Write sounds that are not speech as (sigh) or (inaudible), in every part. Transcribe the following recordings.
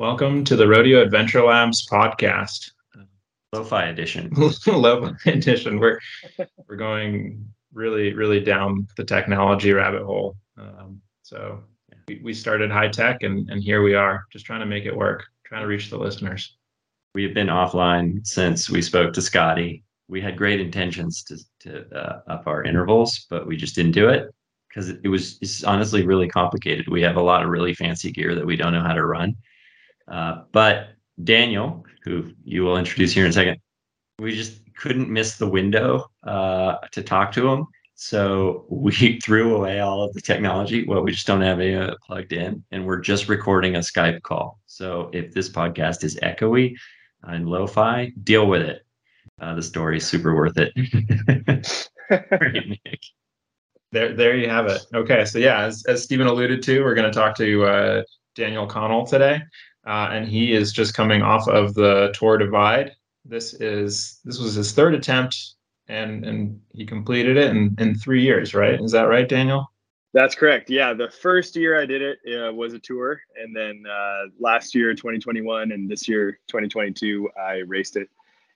Welcome to the Rodeo Adventure Labs podcast, Lo-fi edition. (laughs) level edition. We're (laughs) we're going really, really down the technology rabbit hole. Um, so we, we started high tech, and and here we are, just trying to make it work, trying to reach the listeners. We have been offline since we spoke to Scotty. We had great intentions to to uh, up our intervals, but we just didn't do it because it was it's honestly really complicated. We have a lot of really fancy gear that we don't know how to run. Uh, but Daniel, who you will introduce here in a second, we just couldn't miss the window uh, to talk to him. So we (laughs) threw away all of the technology. Well, we just don't have any uh, plugged in, and we're just recording a Skype call. So if this podcast is echoey and lo-fi, deal with it. Uh, the story is super worth it. (laughs) Great, Nick. There, there you have it. Okay, so yeah, as as Stephen alluded to, we're going to talk to uh, Daniel Connell today, uh, and he is just coming off of the Tour Divide. This is this was his third attempt, and and he completed it in in three years. Right? Is that right, Daniel? That's correct. Yeah, the first year I did it uh, was a tour, and then uh, last year, 2021, and this year, 2022, I raced it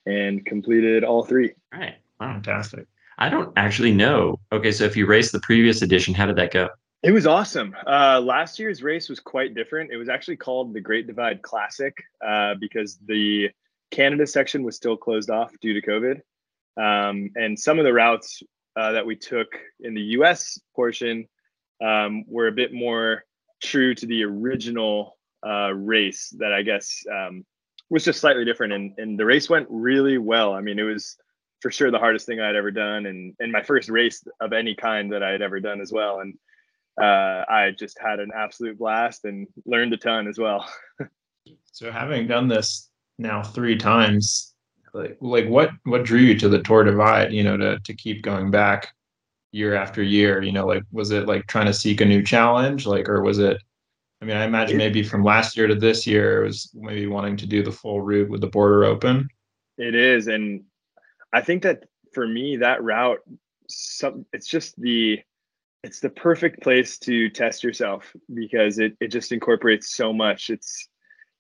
and completed all three. All right. Wow. Fantastic. I don't actually know. Okay, so if you raced the previous edition, how did that go? It was awesome. Uh, last year's race was quite different. It was actually called the Great Divide Classic uh, because the Canada section was still closed off due to COVID. Um, and some of the routes uh, that we took in the US portion um, were a bit more true to the original uh, race that I guess um, was just slightly different. And, and the race went really well. I mean, it was for sure the hardest thing I'd ever done and, and my first race of any kind that I had ever done as well. And uh, I just had an absolute blast and learned a ton as well. (laughs) So having done this now three times, like like what what drew you to the Tour Divide? You know, to to keep going back year after year. You know, like was it like trying to seek a new challenge, like, or was it? I mean, I imagine maybe from last year to this year, it was maybe wanting to do the full route with the border open. It is, and I think that for me, that route, some it's just the it's the perfect place to test yourself because it it just incorporates so much. It's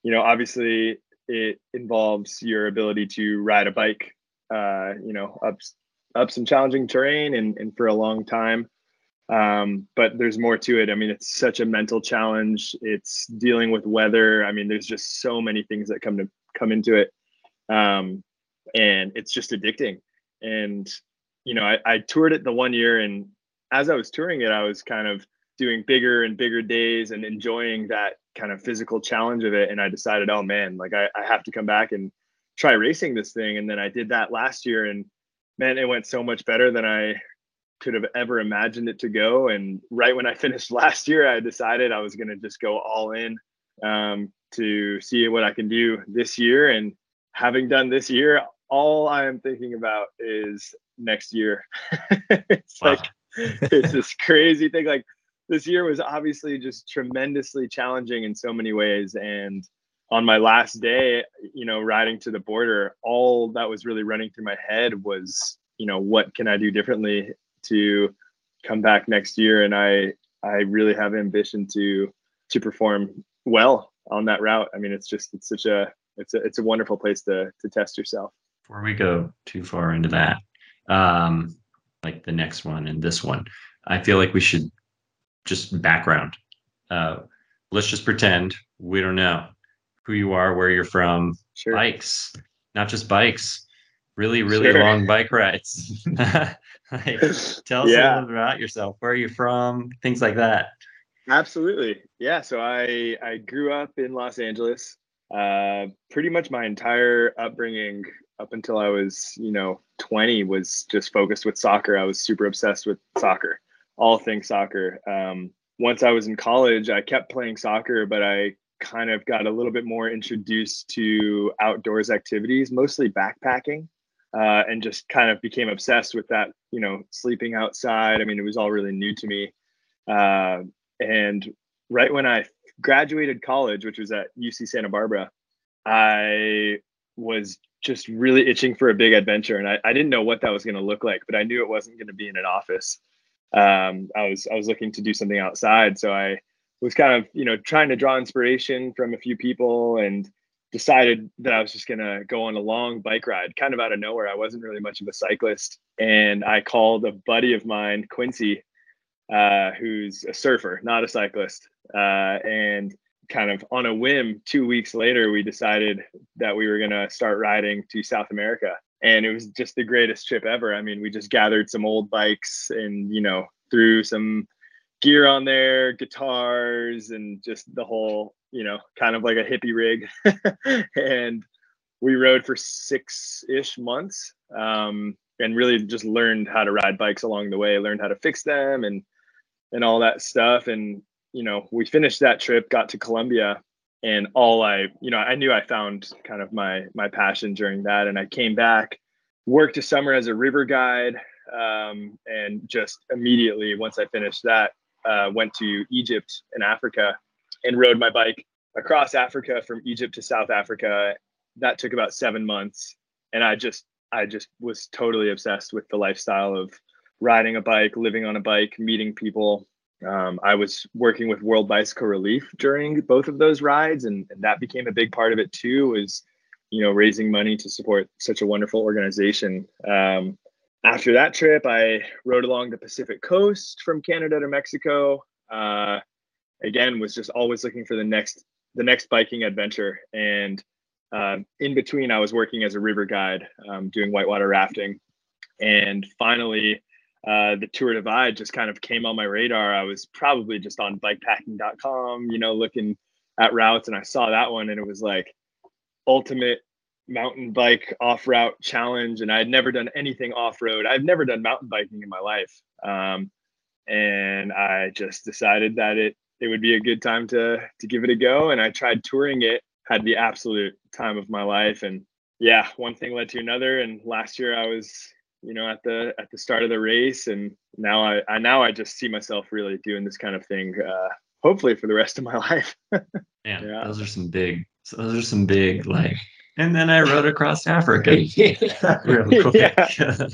you know obviously it involves your ability to ride a bike, uh, you know up up some challenging terrain and and for a long time. Um, but there's more to it. I mean, it's such a mental challenge. It's dealing with weather. I mean, there's just so many things that come to come into it. Um, and it's just addicting. And you know, I, I toured it the one year, and as I was touring it, I was kind of doing bigger and bigger days and enjoying that kind of physical challenge of it. And I decided, oh man, like I, I have to come back and try racing this thing. And then I did that last year, and man, it went so much better than I could have ever imagined it to go. And right when I (laughs) finished last year, I decided I was going to just go all in um, to see what I can do this year. And having done this year, all I am thinking about is next year. (laughs) it's Wow. like (laughs) it's this crazy thing. Like this year was obviously just tremendously challenging in so many ways. And on my last day, you know, riding to the border, all that was really running through my head was, you know, what can I do differently to come back next year? And I I really have ambition to to perform well on that route. I mean, it's just it's such a it's a it's a wonderful place to to test yourself. Before we go too far into that, um, like the next one and this one, I feel like we should just background. Uh, let's just pretend we don't know who you are, where you're from, Sure. bikes, not just bikes, really, really Sure. long bike rides. (laughs) like, tell us a little about yourself, where are you from, things like that. Absolutely. Yeah. So I I grew up in Los Angeles. Uh, pretty much my entire upbringing up until I was, you know, 20 was just focused with soccer. I was super obsessed with soccer, all things soccer. Um, once I was in college, I kept playing soccer, but I kind of got a little bit more introduced to outdoors activities, mostly backpacking, uh, and just kind of became obsessed with that. You know, sleeping outside. I mean, it was all really new to me. Uh, and right when I graduated college, which was at UC Santa Barbara, I was just really itching for a big adventure, and I, I didn't know what that was going to look like, but I knew it wasn't going to be in an office. Um, I was I was looking to do something outside, so I was kind of you know trying to draw inspiration from a few people and decided that I was just gonna go on a long bike ride, kind of out of nowhere. I wasn't really much of a cyclist, and I called a buddy of mine, Quincy, uh, who's a surfer, not a cyclist, uh, and kind of on a whim, two weeks later, we decided that we were gonna start riding to South America, and it was just the greatest trip ever. I mean, we just gathered some old bikes and you know threw some gear on there, guitars, and just the whole, you know, kind of like a hippie rig. (laughs) and we rode for six ish months um, and really just learned how to ride bikes along the way, learned how to fix them and, and all that stuff. And, you know, we finished that trip, got to Colombia and all I, you know, I knew I found kind of my, my passion during that. And I came back, worked a summer as a river guide, um, and just immediately once I finished that, uh, went to Egypt and Africa and rode my bike across Africa from Egypt to South Africa. That took about seven months, and I just I just was totally obsessed with the lifestyle of riding a bike, living on a bike, meeting people. Um, I was working with World Bicycle Relief during both of those rides, and, and that became a big part of it too. Was you know raising money to support such a wonderful organization. Um, after that trip, I rode along the Pacific coast from Canada to Mexico. Uh, again, was just always looking for the next the next biking adventure. And um, in between, I was working as a river guide, um, doing whitewater rafting. And finally, uh, the Tour Divide just kind of came on my radar. I was probably just on bikepacking.com, you know, looking at routes, and I saw that one, and it was like ultimate mountain bike off route challenge, and I had never done anything off road. I've never done mountain biking in my life, um, and I just decided that it it would be a good time to to give it a go. And I tried touring it, had the absolute time of my life, and yeah, one thing led to another. And last year I was you know at the at the start of the race and now I, I now i just see myself really doing this kind of thing uh hopefully for the rest of my (laughs) life yeah, yeah those are some big those are some big like and then I rode across Africa. (laughs) (laughs) real quick. Yeah.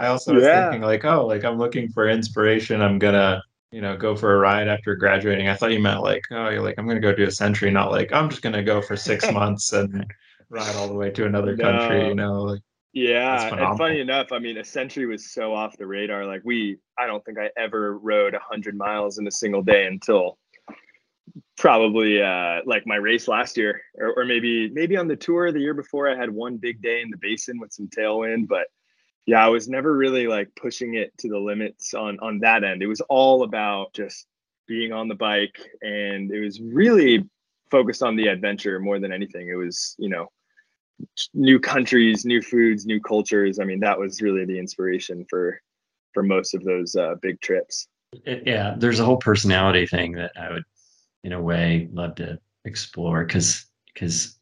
I also was yeah. thinking like, oh, like I'm looking for inspiration. I'm gonna, you know, go for a ride after graduating. I thought you meant like, oh, you're like I'm gonna go do a century, not like I'm just gonna go for six months and ride all the way to another no. country. You know, like yeah, and funny enough, I mean, a century was so off the radar. Like we, I don't think I ever rode a hundred miles in a single day until probably uh, like my race last year, or, or maybe maybe on the tour the year before. I had one big day in the basin with some tailwind, but yeah, I was never really like pushing it to the limits on on that end. It was all about just being on the bike, and it was really focused on the adventure more than anything. It was you know new countries, new foods, new cultures. I mean, that was really the inspiration for for most of those uh, big trips. Yeah, there's a whole personality thing that I would in a way love to explore because because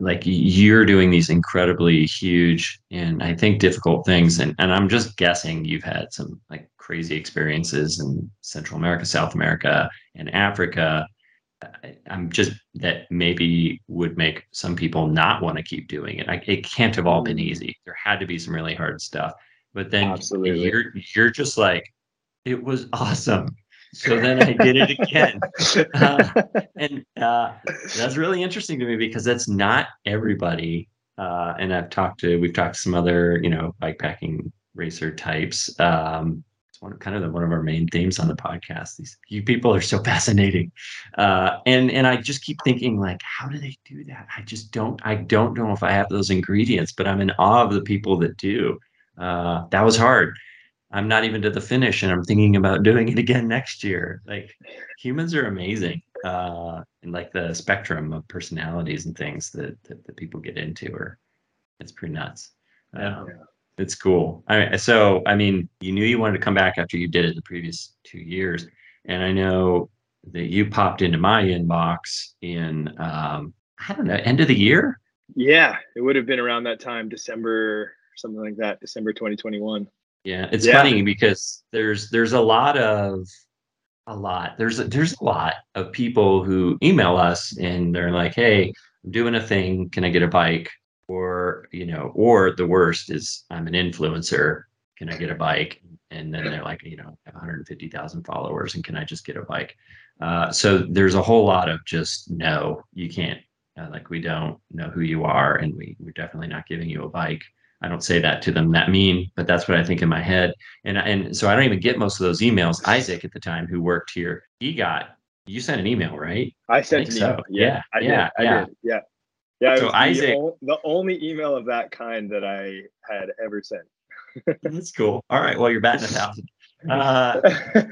like you're doing these incredibly huge and I think difficult things and and I'm just guessing you've had some like crazy experiences in Central America, South America, and Africa. I'm just that maybe would make some people not want to keep doing it. Like it can't have all been mm. easy. There had to be some really hard stuff. But then Absolutely. you're you're just like it was awesome so then I did it again. (laughs) Uh, and uh, that's really interesting to me because that's not everybody. Uh, and I've talked to, we've talked to some other, you know, bikepacking racer types. Um, one kind of the, one of our main themes on the podcast. These you people are so (laughs) fascinating. Uh, and, and I just keep thinking like, how do they do that? I just don't, I don't know if I have those ingredients, but I'm in awe of the people that do. Uh, that was hard I'm not even to the finish and I'm thinking about doing it again next year. Like humans are amazing. Uh, and like the spectrum of personalities and things that, that, that people get into are, it's pretty nuts. Um, yeah. It's cool. I, so, I mean, you knew you wanted to come back after you did it the previous two years. And I know that you popped into my inbox in um, I don't know end of the year. Yeah, it would have been around that time, December something like that, December 2021. Yeah, it's Yeah. funny because there's there's a lot of a lot there's a, there's a lot of people who email us and they're like, hey, I'm doing a thing, can I get a bike? Or you know, or the worst is I'm an influencer, can I get a bike? And then they're like, you know, I have 150,000 followers, and can I just get a bike? Uh, so there's a whole lot of just no, you can't. Uh, like we don't know who you are, and we we're definitely not giving you a bike. I don't say that to them that mean, but that's what I think in my head. And and so I don't even get most of those emails. Isaac at the time who worked here, he got you sent an email, right? I sent think an email. so. Yeah, Yeah, I yeah, did. I yeah. did. Yeah. Yeah. So the, Isaac- o- the only email of that kind that I had ever sent. (laughs) That's cool. All right. Well, you're batting a thousand. Uh,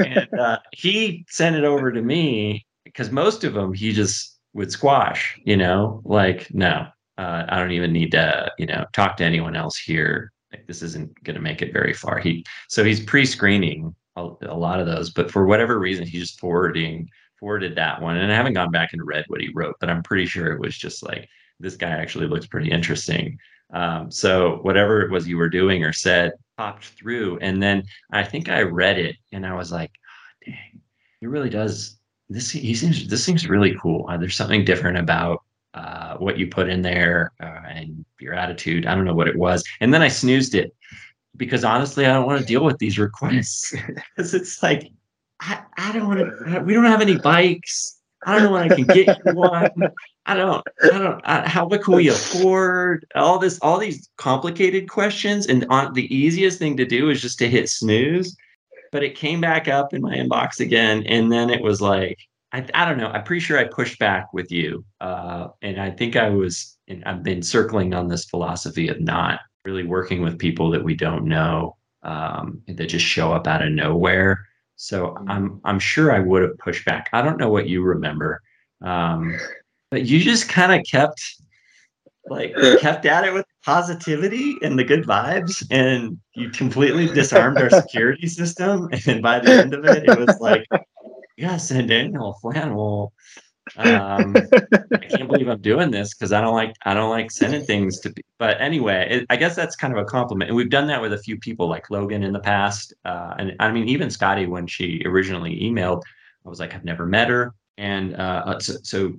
and (laughs) uh, he sent it over to me because most of them he just would squash. You know, like no, uh, I don't even need to. You know, talk to anyone else here. Like this isn't going to make it very far. He so he's pre-screening a, a lot of those, but for whatever reason, he's just forwarding forwarded that one. And I haven't gone back and read what he wrote, but I'm pretty sure it was just like this guy actually looks pretty interesting. Um, so whatever it was you were doing or said popped through, and then I think I read it and I was like, "Ah, dang, he really does. This he seems this seems really cool. Uh, there's something different about uh, what you put in there uh, and your attitude. I don't know what it was, and then I snoozed it because honestly, I don't want to deal with these requests (laughs) because it's like I, I don't want to. We don't have any bikes. I don't know when I can get you one. I don't. I don't. I, how what can we afford? All this, all these complicated questions, and on the easiest thing to do is just to hit snooze. But it came back up in my inbox again, and then it was like I, I don't know. I'm pretty sure I pushed back with you, uh, and I think I was. And I've been circling on this philosophy of not really working with people that we don't know um, that just show up out of nowhere. So I'm I'm sure I would have pushed back. I don't know what you remember, um, but you just kind of kept like (laughs) kept at it with positivity and the good vibes, and you completely disarmed our security system. And by the end of it, it was like, yes, and Daniel Flannel. Um, I can't believe I'm doing this because I don't like I don't like sending things to. Be, but anyway, it, I guess that's kind of a compliment, and we've done that with a few people like Logan in the past, uh, and I mean even Scotty when she originally emailed, I was like I've never met her, and uh, so, so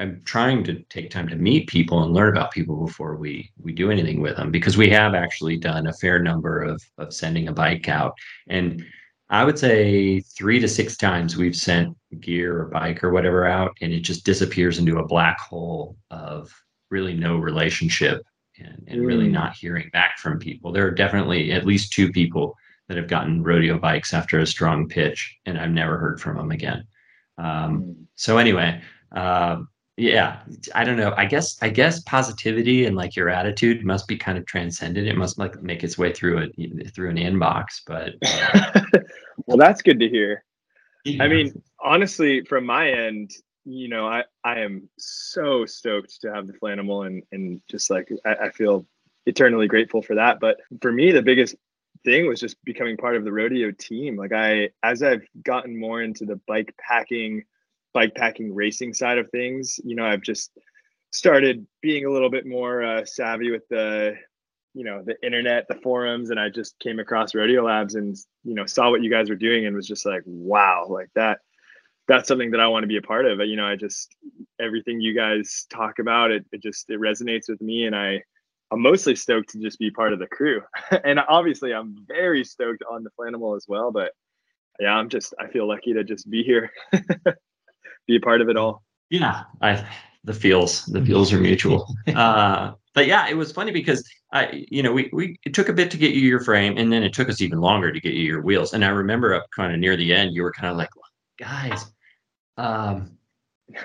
I'm trying to take time to meet people and learn about people before we we do anything with them because we have actually done a fair number of of sending a bike out and I would say three to six times we've sent gear or bike or whatever out, and it just disappears into a black hole of really no relationship and, and really Mm. not hearing back from people. There are definitely at least two people that have gotten rodeo bikes after a strong pitch, and I've never heard from them again. Um, so anyway, um, yeah, I don't know. I guess I guess positivity and like your attitude must be kind of transcendent. It must like make its way through it through an inbox, but. (laughs) uh, well, that's good to hear. Yeah. I mean, honestly, from my end, you know, I, I am so stoked to have the Flanimal and and just like I, I feel eternally grateful for that. But for me, the biggest thing was just becoming part of the rodeo team. Like I as I've gotten more into the bike packing, bike packing racing side of things, you know, I've just started being a little bit more uh, savvy with the you know the internet the forums and i just came across rodeo labs and you know saw what you guys were doing and was just like wow like that that's something that i want to be a part of you know i just everything you guys talk about it, it just it resonates with me and i i'm mostly stoked to just be part of the crew (laughs) and obviously i'm very stoked on the flanimal as well but yeah i'm just i feel lucky to just be here (laughs) be a part of it all Yeah, I the feels the feels are mutual. (laughs) Uh, but yeah, it was funny because I, you know, we we it took a bit to get you your frame, and then it took us even longer to get you your wheels. And I remember up kind of near the end, you were kind of like, guys, um,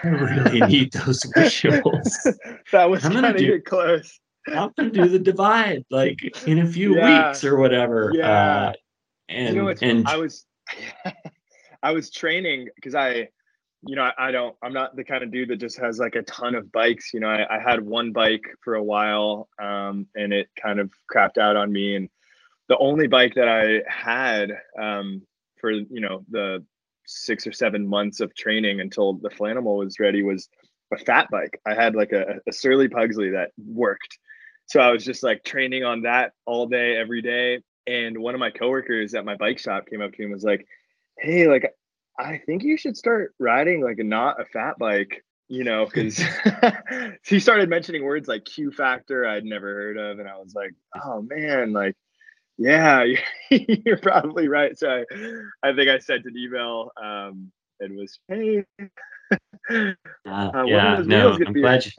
I really need those wheels. that was I'm kind gonna of do- get close I'm gonna do the divide like in a few Yeah. weeks or whatever. Yeah. Uh, and you know and i was (laughs) i was training because i you know I, I don't i'm not the kind of dude that just has like a ton of bikes you know i, I had one bike for a while um, and it kind of crapped out on me and the only bike that i had um, for you know the six or seven months of training until the Flanimal was ready was a fat bike. I had like a, a Surly Pugsley that worked. So I was just like training on that all day, every day. And one of my coworkers at my bike shop came up to me and was like, Hey, like, I think you should start riding like a not a fat bike, you know, because (laughs) (laughs) he started mentioning words like Q factor I'd never heard of. And I was like, oh man, like, yeah, (laughs) you're probably right. So I, I think I sent an email um, and was, hey, uh, uh, yeah, no, I'm glad you,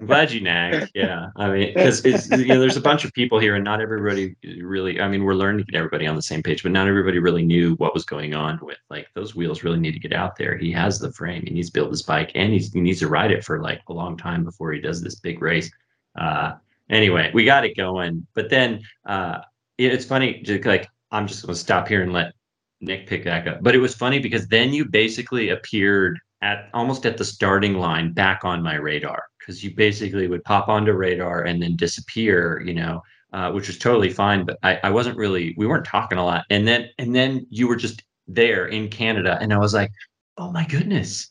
I'm glad you nagged. (laughs) Yeah, I mean, because you know, there's a bunch of people here, and not everybody really. I mean, we're learning to get everybody on the same page, but not everybody really knew what was going on with like those wheels. Really need to get out there. He has the frame. He needs to build his bike, and he's, he needs to ride it for like a long time before he does this big race. Uh, anyway, we got it going, but then uh, it's funny. Just like I'm just going to stop here and let Nick pick back up. But it was funny because then you basically appeared at almost at the starting line back on my radar because you basically would pop onto radar and then disappear, you know, uh, which was totally fine. But I, I wasn't really, we weren't talking a lot. And then, and then you were just there in Canada. And I was like, oh my goodness,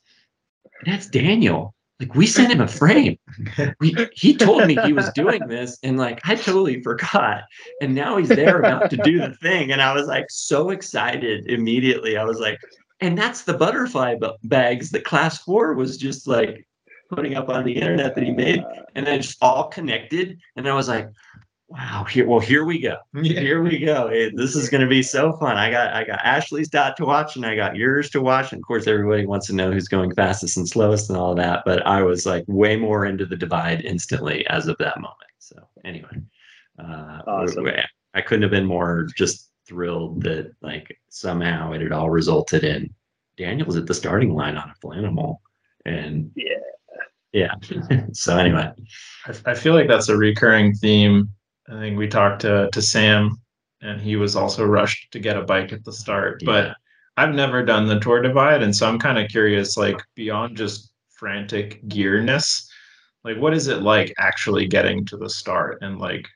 that's Daniel. Like we sent him a frame. We, he told me he was doing this, and like I totally forgot. And now he's there about to do the thing, and I was like so excited immediately. I was like, and that's the butterfly bags that class four was just like putting up on the internet that he made and then just all connected and i was like wow here well here we go. (laughs) Here we go. This is going to be so fun. I got i got ashley's dot to watch and i got yours to watch. And of course everybody wants to know who's going fastest and slowest and all that but i was like way more into the divide instantly as of that moment. So anyway uh awesome. i couldn't have been more just thrilled that like somehow it had all resulted in Daniel's at the starting line on a Flanimal. And yeah. Yeah. (laughs) so anyway. I, I feel like that's a recurring theme. I think we talked to to Sam and he was also rushed to get a bike at the start. Yeah. But I've never done the tour divide. And so I'm kind of curious, like beyond just frantic gearness, like what is it like actually getting to the start and like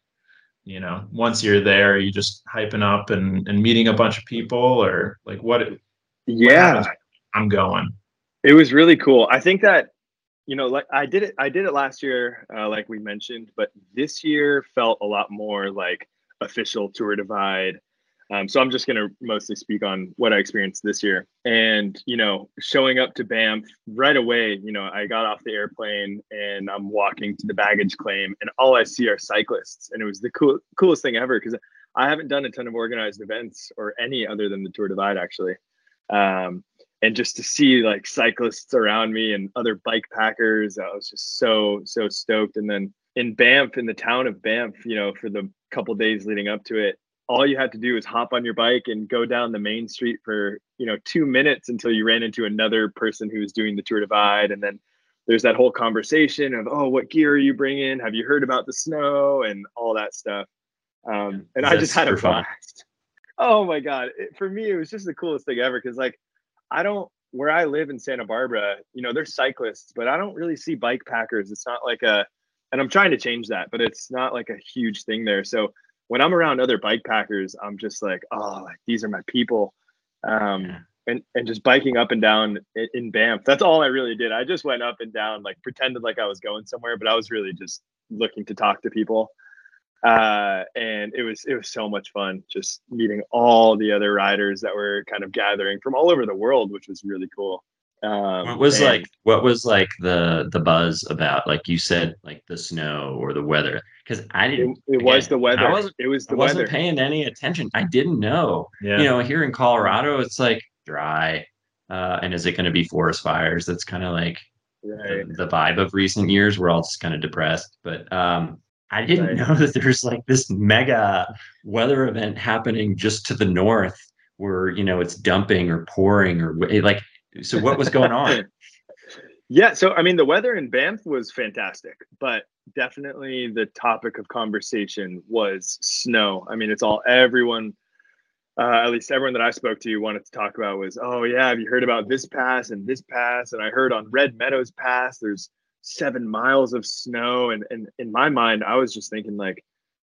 you know once you're there you just hyping up and, and meeting a bunch of people or like what yeah. what i'm going. It was really cool. I think that you know like i did it i did it last year uh, like we mentioned but this year felt a lot more like official tour divide um, so I'm just going to mostly speak on what I experienced this year. And, you know, showing up to Banff right away, you know, I got off the airplane and I'm walking to the baggage claim and all I see are cyclists. And it was the cool, coolest thing ever because I haven't done a ton of organized events or any other than the Tour Divide, actually. Um, and just to see like cyclists around me and other bike packers, I was just so, so stoked. And then in Banff, in the town of Banff, you know, for the couple days leading up to it, all you had to do was hop on your bike and go down the main street for you know two minutes until you ran into another person who was doing the tour divide. And then there's that whole conversation of oh what gear are you bringing? Have you heard about the snow? And all that stuff. Um, and i just had a blast. Oh my god. It, for me it was just the coolest thing ever because like i don't where i live in santa barbara you know there's cyclists but i don't really see bike packers. It's not like a and i'm trying to change that but it's not like a huge thing there. So when I'm around other bike packers, I'm just like, oh, like, these are my people. Um, yeah. and, and just biking up and down in, in Banff. That's all I really did. I just went up and down, like pretended like I was going somewhere, but I was really just looking to talk to people. Uh, and it was it was so much fun just meeting all the other riders that were kind of gathering from all over the world, which was really cool. Um, what was and, like what was like the the buzz about like you said like the snow or the weather because I didn't. It, it again, was the weather. I wasn't, it was the I wasn't weather. paying any attention. I didn't know. Yeah. You know, here in Colorado, it's like dry, uh, and is it going to be forest fires? That's kind of like right. the, the, vibe of recent years. We're all just kind of depressed, but um, I didn't right. know (laughs) that there's like this mega weather event happening just to the north, where you know it's dumping or pouring or like so what was going on? (laughs) yeah, so I mean, the weather in Banff was fantastic, but definitely the topic of conversation was snow. I mean, it's all everyone, uh, at least everyone that I spoke to, wanted to talk about was, oh yeah, have you heard about this pass and this pass? And I heard on Red Meadows Pass, there's seven miles of snow, and and in my mind, I was just thinking like,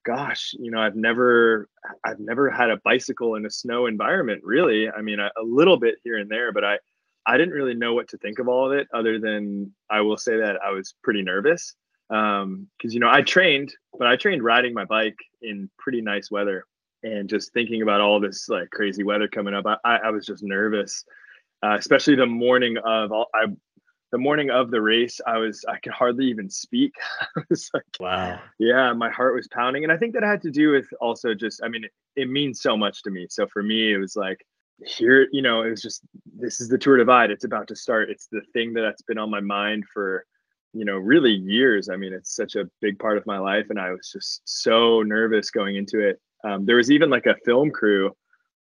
gosh, you know, I've never, I've never had a bicycle in a snow environment. Really, I mean, a, a little bit here and there, but I, I didn't really know what to think of all of it. Other than I will say that I was pretty nervous because um, you know I trained, but I trained riding my bike in pretty nice weather, and just thinking about all this like crazy weather coming up, I, I was just nervous, uh, especially the morning of all, I the morning of the race, I was I could hardly even speak. (laughs) I was like, wow, yeah, my heart was pounding, and I think that had to do with also just I mean, it, it means so much to me. So for me, it was like here, you know, it was just this is the Tour Divide. It's about to start. It's the thing that's been on my mind for you know really years. I mean, it's such a big part of my life, and I was just so nervous going into it. Um, there was even like a film crew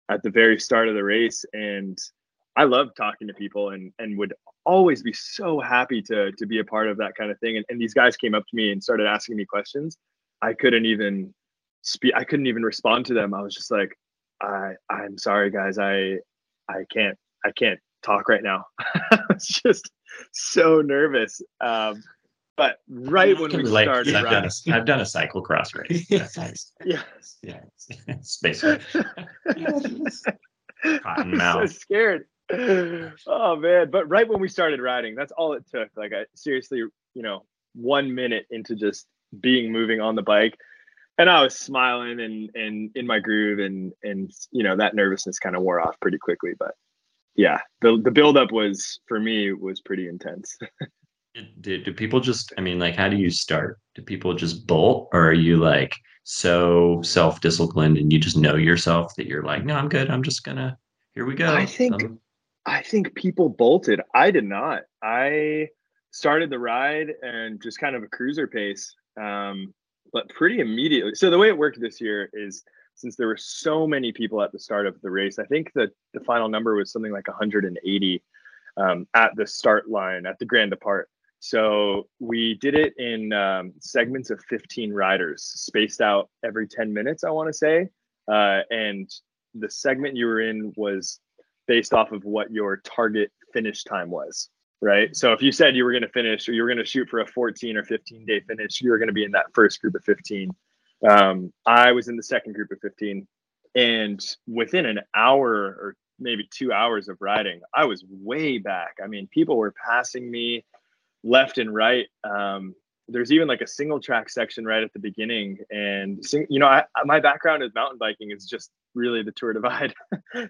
at the very start of the race, and I love talking to people and and would always be so happy to to be a part of that kind of thing. And, and these guys came up to me and started asking me questions. I couldn't even speak. I couldn't even respond to them. I was just like, I I'm sorry, guys. I I can't I can't talk right now. (laughs) I was just so nervous. Um, but right when we relate, started, I've done, a, I've done a cyclocross race. (laughs) yeah, (laughs) yeah, yeah, it's basically cotton mouth. so scared. Oh man! But right when we started riding, that's all it took. Like I seriously, you know, one minute into just being moving on the bike, and I was smiling and and in my groove, and and you know that nervousness kind of wore off pretty quickly. But yeah, the the buildup was for me was pretty intense. (laughs) do, do people just? I mean, like, how do you start? Do people just bolt, or are you like so self disciplined and you just know yourself that you're like, no, I'm good. I'm just gonna here we go. I think um, I think people bolted. I did not. I started the ride and just kind of a cruiser pace. Um, but pretty immediately. So the way it worked this year is since there were so many people at the start of the race, I think that the final number was something like 180 um, at the start line at the Grand Depart. So we did it in um, segments of 15 riders, spaced out every 10 minutes, I want to say. Uh, and the segment you were in was based off of what your target finish time was right? So if you said you were going to finish or you were going to shoot for a 14 or 15 day finish, you were going to be in that first group of 15. Um, I was in the second group of 15. And within an hour or maybe two hours of riding, I was way back. I mean, people were passing me left and right. Um, there's even like a single track section right at the beginning and you know I, my background is mountain biking is just really the tour divide. (laughs)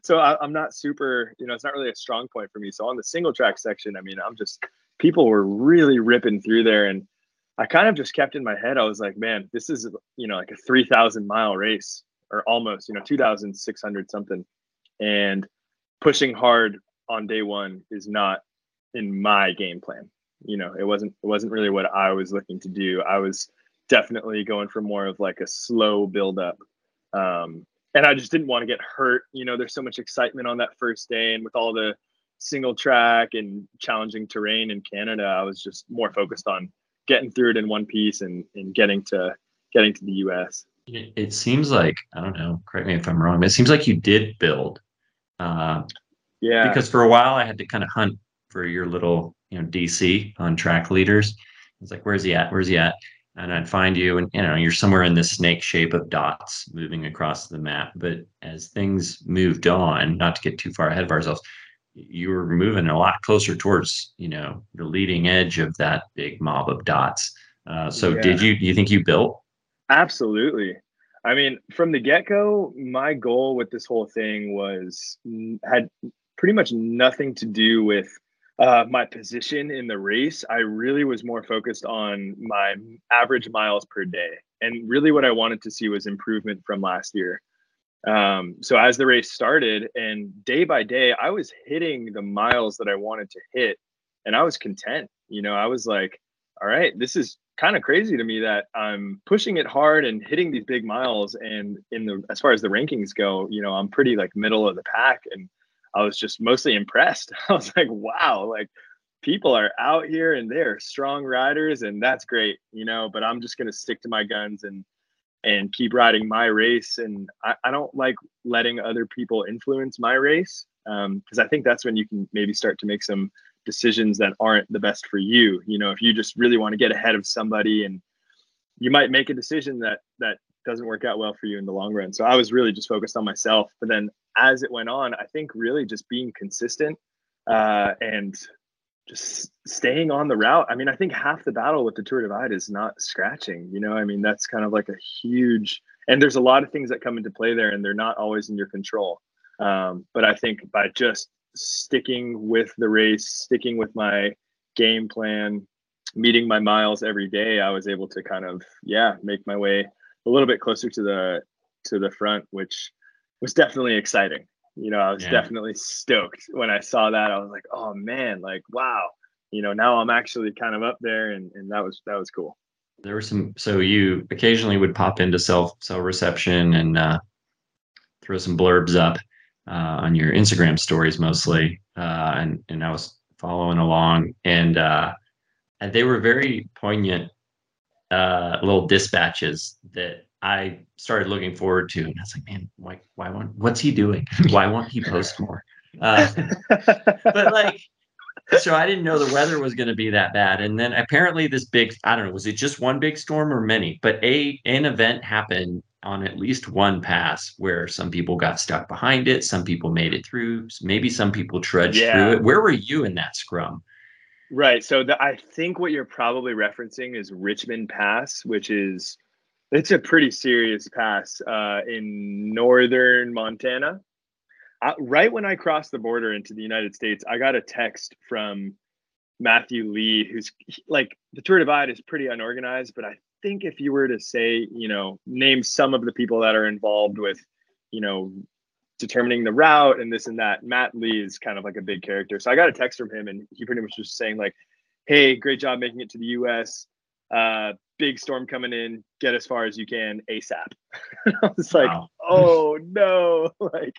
So I, am not super you know it's not really a strong point for me. So on the single track section i mean i'm just people were really ripping through there and i kind of just kept in my head i was like man this is you know like a 3000 mile race or almost you know 2600 something and pushing hard on day one is not in my game plan you know it wasn't it wasn't really what i was looking to do. I was definitely going for more of like a slow build up um, and i just didn't want to get hurt. You know there's so much excitement on that first day and with all the single track and challenging terrain in canada i was just more focused on getting through it in one piece and, and getting to getting to the us it, seems like i don't know correct me if i'm wrong but it seems like you did build uh, yeah. because for a while i had to kind of hunt for your little you know DC on Trackleaders. It's like, where's he at? Where's he at? And I'd find you, and you know, you're somewhere in this snake shape of dots moving across the map. But as things moved on, not to get too far ahead of ourselves, you were moving a lot closer towards, you know, the leading edge of that big mob of dots. Uh, so, yeah. did you? Do you think you built? Absolutely. I mean, from the get go, my goal with this whole thing was had pretty much nothing to do with uh, my position in the race, I really was more focused on my average miles per day. And really, what I wanted to see was improvement from last year. Um, so, as the race started, and day by day, I was hitting the miles that I wanted to hit, and I was content. You know, I was like, all right, this is kind of crazy to me that I'm pushing it hard and hitting these big miles. And in the as far as the rankings go, you know, I'm pretty like middle of the pack. And I was just mostly impressed. (laughs) I was like, wow, like people are out here and they're strong riders and that's great, you know, but I'm just going to stick to my guns and, and keep riding my race. And I, I don't like letting other people influence my race. Um, cause I think that's when you can maybe start to make some decisions that aren't the best for you. You know, if you just really want to get ahead of somebody and you might make a decision that, that doesn't work out well for you in the long run. So I was really just focused on myself. But then as it went on, I think really just being consistent uh, and just staying on the route. I mean, I think half the battle with the Tour Divide is not scratching. You know, I mean, that's kind of like a huge, and there's a lot of things that come into play there, and they're not always in your control. Um, but I think by just sticking with the race, sticking with my game plan, meeting my miles every day, I was able to kind of, yeah, make my way a little bit closer to the to the front, which was definitely exciting you know, I was yeah. definitely stoked when I saw that. I was like, oh man, like wow, you know, now I'm actually kind of up there, and and that was that was cool. There were some. So you occasionally would pop into self cell reception and uh, throw some blurbs up uh, on your Instagram stories mostly, uh, and and I was following along, and uh, and they were very poignant uh, little dispatches that I started looking forward to, and I was like, man, why, why won't, what's he doing? (laughs) Why won't he post more? Uh, (laughs) but like, so I didn't know the weather was going to be that bad. And then apparently this big, I don't know, was it just one big storm or many? But a an event happened on at least one pass where some people got stuck behind it, some people made it through, maybe some people trudged yeah. through it. Where were you in that scrum? Right. So the, I think what you're probably referencing is Richmond Pass, which is it's a pretty serious pass uh, in northern Montana. Uh, right when I crossed the border into the United States, I got a text from Matthew Lee, who's like the Tour Divide is pretty unorganized, but I think if you were to say, you know, name some of the people that are involved with, you know, determining the route and this and that, Matt Lee is kind of like a big character. So I got a text from him and he pretty much was saying like, "Hey, great job making it to the U.S. Uh, big storm coming in, get as far as you can ASAP. (laughs) I was like, wow. (laughs) oh no, (laughs) like,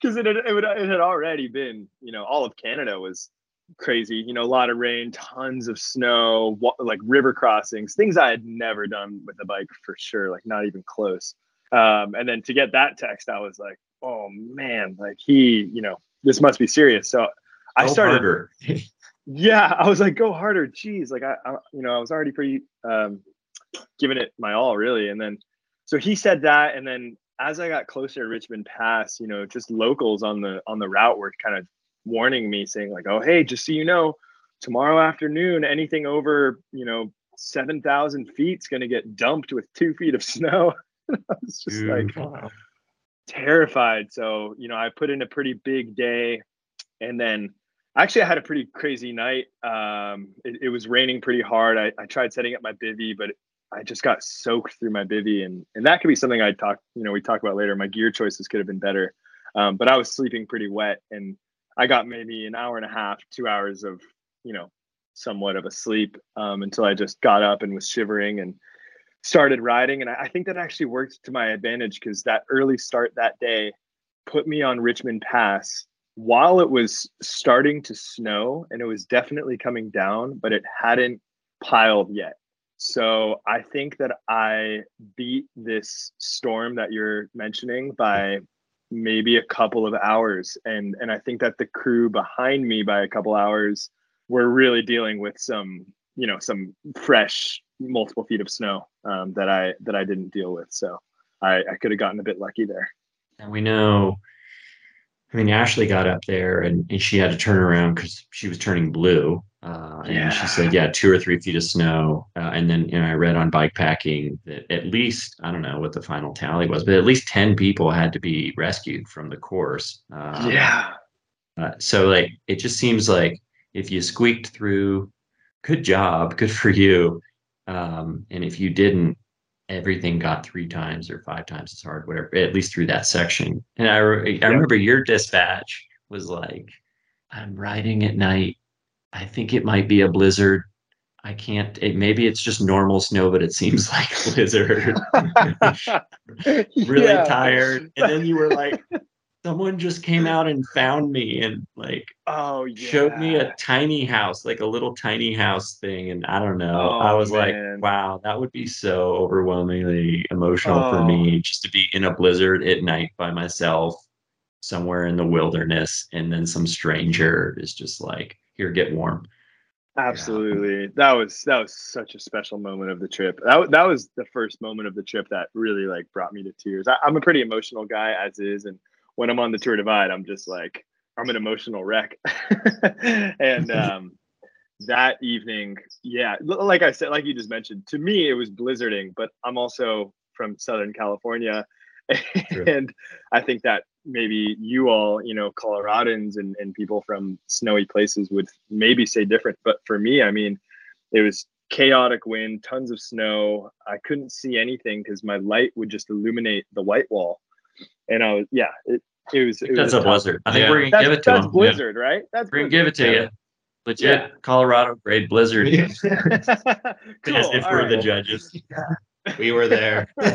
because it, it, would, it had already been, you know, all of Canada was crazy, you know, a lot of rain, tons of snow, like river crossings, things I had never done with a bike for sure, like not even close. Um, and then to get that text, I was like, oh man, like he, you know, this must be serious. So I started. (laughs) yeah, I was like, go harder. Jeez, like I, I, you know, I was already pretty um, giving it my all, really. And then, so he said that, and then as I got closer to Richmond Pass, you know, just locals on the on the route were kind of warning me, saying like, "Oh, hey, just so you know, tomorrow afternoon, anything over, you know, seven thousand feet is going to get dumped with two feet of snow." (laughs) I was just Dude, like wow. Terrified. So, you know, I put in a pretty big day, and then actually I had a pretty crazy night. Um, it, it, was raining pretty hard. I, I, tried setting up my bivy, but I just got soaked through my bivy, and and that could be something I talk. You know, we talk about later. My gear choices could have been better, um, but I was sleeping pretty wet, and I got maybe an hour and a half, two hours of you know, somewhat of a sleep um, until I just got up and was shivering and started riding. And I, I think that actually worked to my advantage because that early start that day put me on Richmond Pass while it was starting to snow and it was definitely coming down, but it hadn't piled yet. So I think that I beat this storm that you're mentioning by maybe a couple of hours and and I think that the crew behind me by a couple hours were really dealing with some you know some fresh multiple feet of snow um, that I that I didn't deal with so I, I could have gotten a bit lucky there. And we know I mean, Ashley got up there and, and she had to turn around because she was turning blue. Uh, and yeah. she said, yeah, two or three feet of snow. Uh, and then, you know, I read on bike packing that at least, I don't know what the final tally was, but at least 10 people had to be rescued from the course. Um, yeah. Uh, so, like, it just seems like if you squeaked through, good job, good for you. Um, and if you didn't, everything got three times or five times as hard, whatever, at least through that section. And I, I remember your dispatch was like, I'm riding at night. I think it might be a blizzard. I can't, it, maybe it's just normal snow, but it seems like a (laughs) blizzard. (laughs) really yeah. tired. And then you were like, someone just came out and found me and like oh yeah. showed me a tiny house like a little tiny house thing and i don't know oh, i was man. like wow that would be so overwhelmingly emotional oh. for me oh. just to be in a blizzard at night by myself somewhere in the wilderness and then some stranger is just like here get warm Absolutely. That was that was such a special moment of the trip. That that was the first moment of the trip that really like brought me to tears. I, I'm a pretty emotional guy as is, and when I'm on the Tour Divide, I'm just like I'm an emotional wreck. (laughs) and (laughs) um, that evening, yeah, like I said, like you just mentioned, to me it was blizzarding, but I'm also from Southern California, (laughs) True. and I think that maybe you all, you know, Coloradans and, and people from snowy places would maybe say different. But for me, I mean, it was chaotic wind, tons of snow. I couldn't see anything because my light would just illuminate the white wall. And I was, yeah, it, it was, it That's was a tough. blizzard. I think Yeah. we're gonna That's, give it to that's them. blizzard, right? That's We're gonna give it to Yeah. you. Legit Colorado grade blizzard. blizzard. (laughs) cool. As if all we're the judges. we were there. (laughs) (laughs) all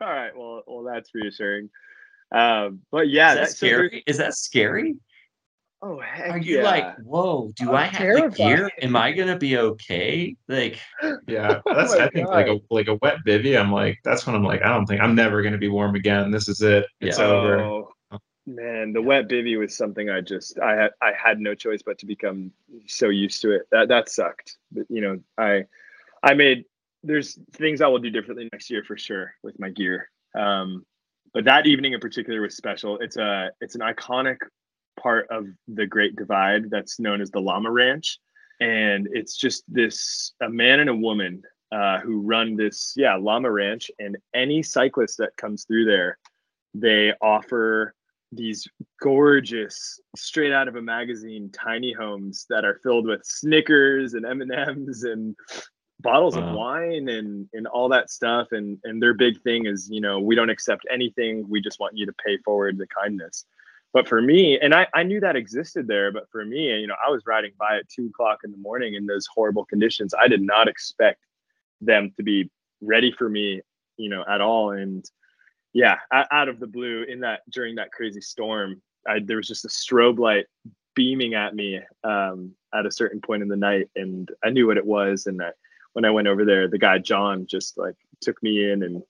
right. Well, well, that's reassuring. Um, but yeah, Is that that- so scary? Is that scary? Oh, heck Are you yeah. like, whoa, do I'm I have terrified. the gear? Am I gonna be okay? Like (laughs) Yeah, Oh that's my I think like a like a wet bivy. I'm like that's when I'm like I don't think I'm never gonna be warm again. This is it. It's Yeah. over. Oh, man, the wet bivy was something I just I had I had no choice but to become so used to it. That that sucked. But you know, I I made there's things I will do differently next year for sure with my gear. Um, but that evening in particular was special. It's a it's an iconic part of the Great Divide that's known as the Llama Ranch, and it's just this a man and a woman uh, who run this yeah llama ranch, and any cyclist that comes through there, they offer these gorgeous straight out of a magazine tiny homes that are filled with snickers and m&ms and bottles of wine and and all that stuff. And and their big thing is you know we don't accept anything. We just want you to pay forward the kindness but for me and i i knew that existed there but for me you know i was riding by at two o'clock in the morning in those horrible conditions. I did not expect them to be ready for me you know at all. And yeah out of the blue in that during that crazy storm I, there was just a strobe light beaming at me um, at a certain point in the night and i knew what it was. And I, when i went over there the guy john just like took me in and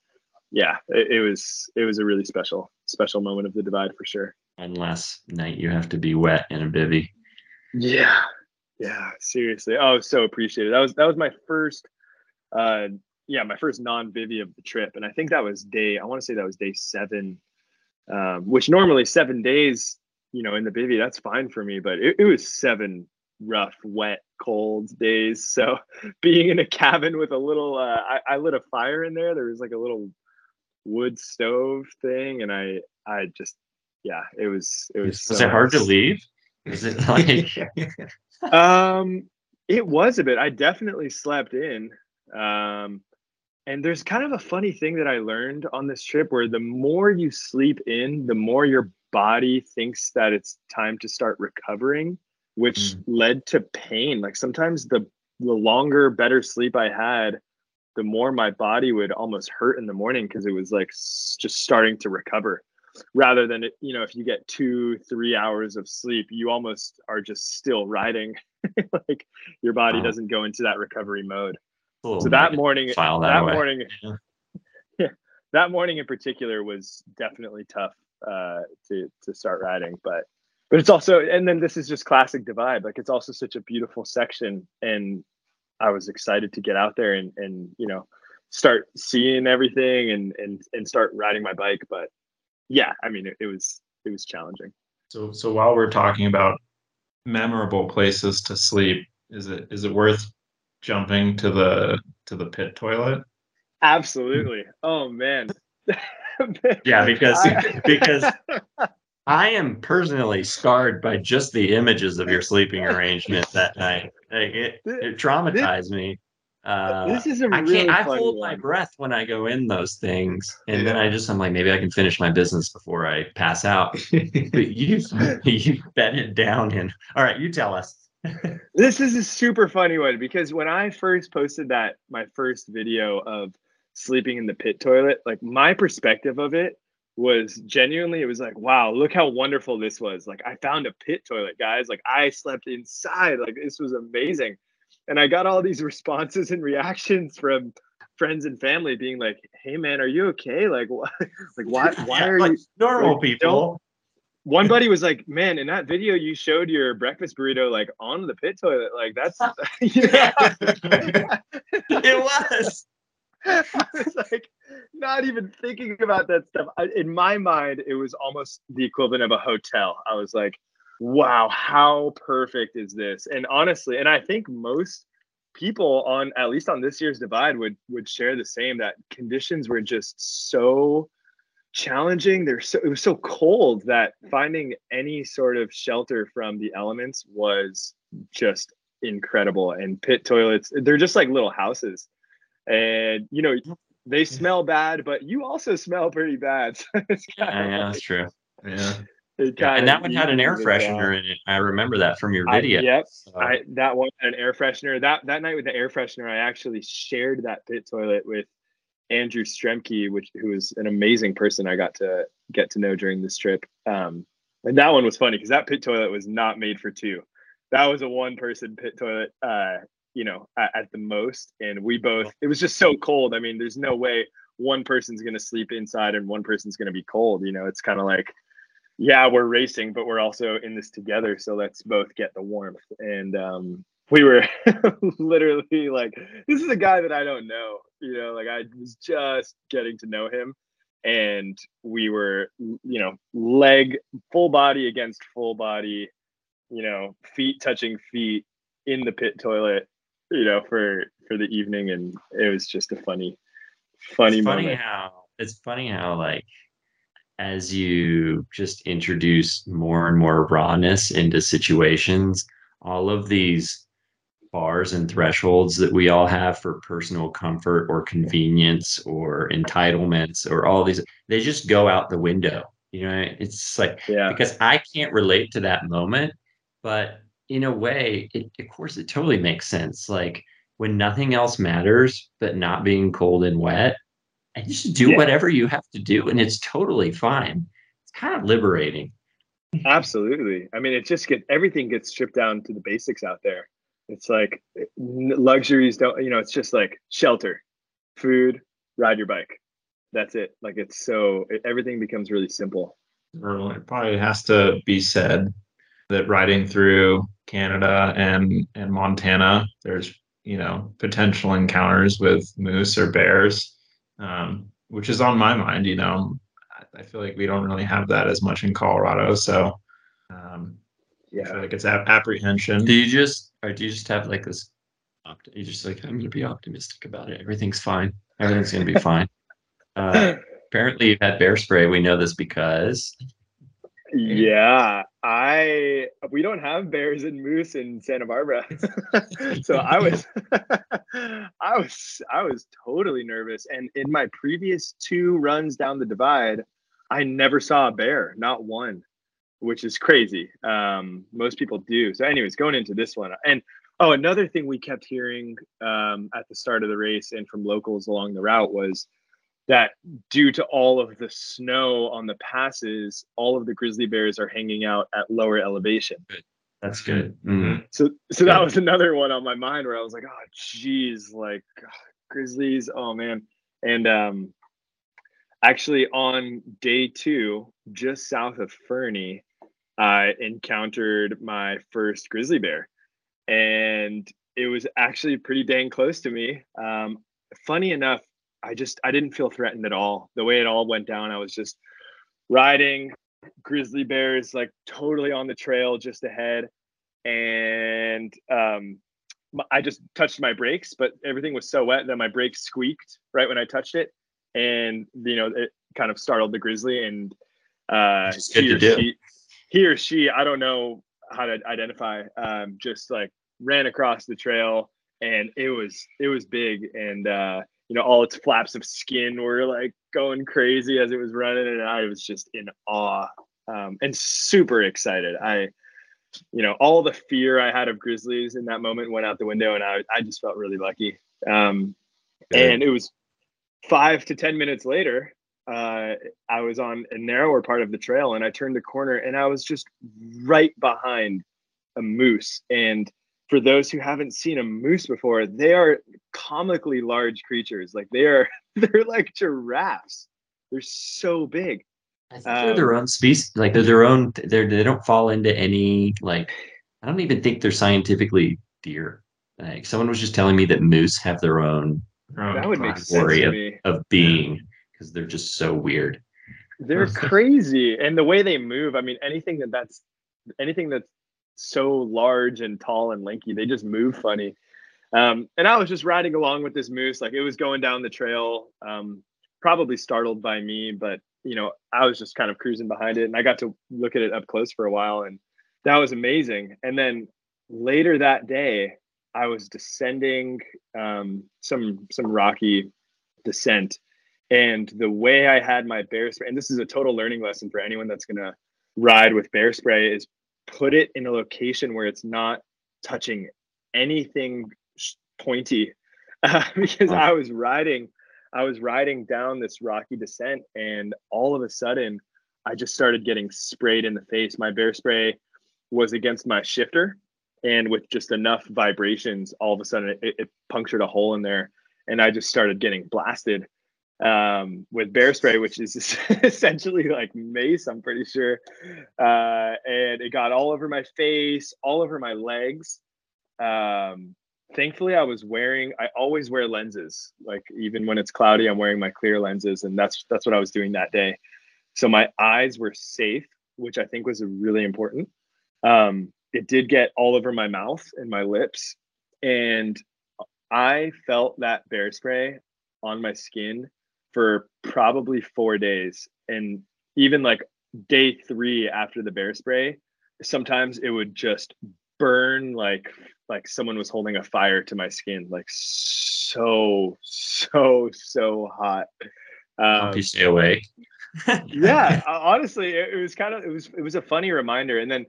yeah it, it was it was a really special special moment of the divide for sure unless night you have to be wet in a bivy. yeah. Yeah seriously. Oh so appreciated. That was that was my first uh yeah my first non-bivy of the trip and i think that was day i want to say that was day seven um which normally seven days you know in the bivy that's fine for me but it, it was seven rough wet cold days. So (laughs) being in a cabin with a little uh I, I lit a fire in there. There was like a little wood stove thing and i i just yeah it was it was Was so it hard to leave? Is it (laughs) like um it was a bit. I definitely slept in um and there's kind of a funny thing that i learned on this trip where the more you sleep in the more your body thinks that it's time to start recovering which led to pain. Like sometimes the the longer better sleep i had the more my body would almost hurt in the morning because it was like s- just starting to recover rather than you know if you get two three hours of sleep you almost are just still riding (laughs) like your body Wow. doesn't go into that recovery mode so that morning that, that morning Yeah. (laughs) yeah that morning in particular was definitely tough uh to to start riding but but it's also and then this is just classic divide like it's also such a beautiful section and i was excited to get out there and and you know start seeing everything and and and start riding my bike but yeah i mean it, it was it was challenging So so while we're talking about memorable places to sleep, is it is it worth jumping to the to the pit toilet? absolutely oh man (laughs) Yeah, because I- because I am personally scarred by just the images of your sleeping arrangement that night. Like it, it traumatized me. Uh, this is a I really. I hold my breath when I go in those things, and then I just I'm like maybe I can finish my business before I pass out. But (laughs) you (laughs) you bed it down and all right. You tell us. (laughs) This is a super funny one because when I first posted that, my first video of sleeping in the pit toilet, like my perspective of it was genuinely, it was like, wow, look how wonderful this was. Like, I found a pit toilet, guys. Like, I slept inside. Like, this was amazing. And I got all these (laughs) responses and reactions from friends and family being like, hey, man, are you okay? Like, wh- (laughs) like why, (laughs) why Yeah, are like you? normal like, people? one buddy was like, "Man, in that video you showed your breakfast burrito like on the pit toilet. Like that's it was. I was like, not even thinking about that stuff. I, in my mind, it was almost the equivalent of a hotel. I was like, wow, how perfect is this? And honestly, and I think most people on at least on this year's divide would would share the same that conditions were just so challenging. They're so it was so cold that finding any sort of shelter from the elements was just incredible. And pit toilets they're just like little houses. And you know they smell bad but you also smell pretty bad. (laughs) So yeah, yeah that's true. Yeah yeah, and that one had an air freshener in it. I remember that from your video. I, yep, so. I, that one had an air freshener. That that night with the air freshener, I actually shared that pit toilet with Andrew Stremke, which who is an amazing person I got to get to know during this trip. Um, and that one was funny because that pit toilet was not made for two. That was a one person pit toilet. Uh, you know, at, at the most, and we both. It was just so cold. I mean, there's no way one person's going to sleep inside and one person's going to be cold. You know, it's kind of like yeah, we're racing, but we're also in this together. So let's both get the warmth. And um, we were (laughs) literally like, this is a guy that I don't know. You know, like I was just getting to know him. And we were, you know, leg, full body against full body, you know, feet touching feet in the pit toilet, you know, for for the evening. And it was just a funny, funny it's moment. Funny how it's funny how like as you just introduce more and more rawness into situations, all of these bars and thresholds that we all have for personal comfort or convenience or entitlements or all these, they just go out the window. You know, it's like, yeah. because I can't relate to that moment, but in a way, it, of course, it totally makes sense. Like when nothing else matters, but not being cold and wet, and just do yeah. whatever you have to do and it's totally fine. It's kind of liberating. Absolutely. I mean it just get everything gets stripped down to the basics out there. It's like luxuries don't you know it's just like shelter food ride your bike. That's it. Like it's so it, everything becomes really simple. It probably has to be said that riding through canada and and montana there's you know potential encounters with moose or bears um, which is on my mind. You know, I feel like we don't really have that as much in Colorado, so um, yeah, I feel like it's a- apprehension. Do you just or do you just have like this? You just like I'm going to be optimistic about it. Everything's fine. Everything's going to be (laughs) fine. Uh, apparently, you've had bear spray. We know this because yeah, I we don't have bears and moose in Santa Barbara. (laughs) (laughs) so I was I was I was totally nervous and in my previous two runs down the divide, I never saw a bear, not one, which is crazy. Um, most people do. So anyways, going into this one and oh, another thing we kept hearing um, at the start of the race and from locals along the route was that due to all of the snow on the passes, all of the grizzly bears are hanging out at lower elevation. That's good. Mm-hmm. So, so that was another one on my mind where I was like, oh, geez, like grizzlies. Oh man. And um, actually, on day two, just south of Fernie, I encountered my first grizzly bear, and it was actually pretty dang close to me. Um, funny enough, I just I didn't feel threatened at all. The way it all went down, I was just riding grizzly bears like totally on the trail just ahead, and um, I just touched my brakes, but everything was so wet that my brakes squeaked right when I touched it, and you know it kind of startled the grizzly and uh, he or she, he or she, I don't know how to identify, um, just like ran across the trail and it was it was big. And uh you know, all its flaps of skin were like going crazy as it was running, and I was just in awe um, and super excited. I, you know, all the fear I had of grizzlies in that moment went out the window, and I, I just felt really lucky. Um, and it was five to ten minutes later. Uh, I was on a narrower part of the trail, and I turned the corner, and I was just right behind a moose, and for those who haven't seen a moose before, they are comically large creatures. Like they are, (laughs) they're like giraffes. They're so big. I think they're um, their own species. Like they're their own. They're they don't fall into any like. I don't even think they're scientifically deer. Like someone was just telling me that moose have their own Oh, that would make sense to of, me. of being because they're just so weird. They're (laughs) crazy, and the way they move. I mean, anything that that's anything that's so large and tall and lanky, they just move funny. Um, and I was just riding along with this moose, like it was going down the trail, um, probably startled by me, but you know, I was just kind of cruising behind it, and I got to look at it up close for a while, and that was amazing. And then later that day, I was descending um, some some rocky descent, and the way I had my bear spray, and this is a total learning lesson for anyone that's gonna ride with bear spray, is put it in a location where it's not touching anything pointy, uh, (laughs) because. I was riding, I was riding down this rocky descent, and all of a sudden, I just started getting sprayed in the face. My bear spray was against my shifter, and with just enough vibrations, all of a sudden it, it punctured a hole in there, and I just started getting blasted um, with bear spray, which is (laughs) essentially like mace. I'm pretty sure, uh, and it got all over my face, all over my legs. Um, thankfully, I was wearing. I always wear lenses. Like even when it's cloudy, I'm wearing my clear lenses, and that's that's what I was doing that day. So my eyes were safe, which I think was really important. Um, it did get all over my mouth and my lips, and I felt that bear spray on my skin for probably four days. And even like day three after the bear spray, sometimes it would just burn like like someone was holding a fire to my skin, like so, so, so hot. Um, you stay awake. (laughs) yeah honestly it, it was kind of it was it was a funny reminder and then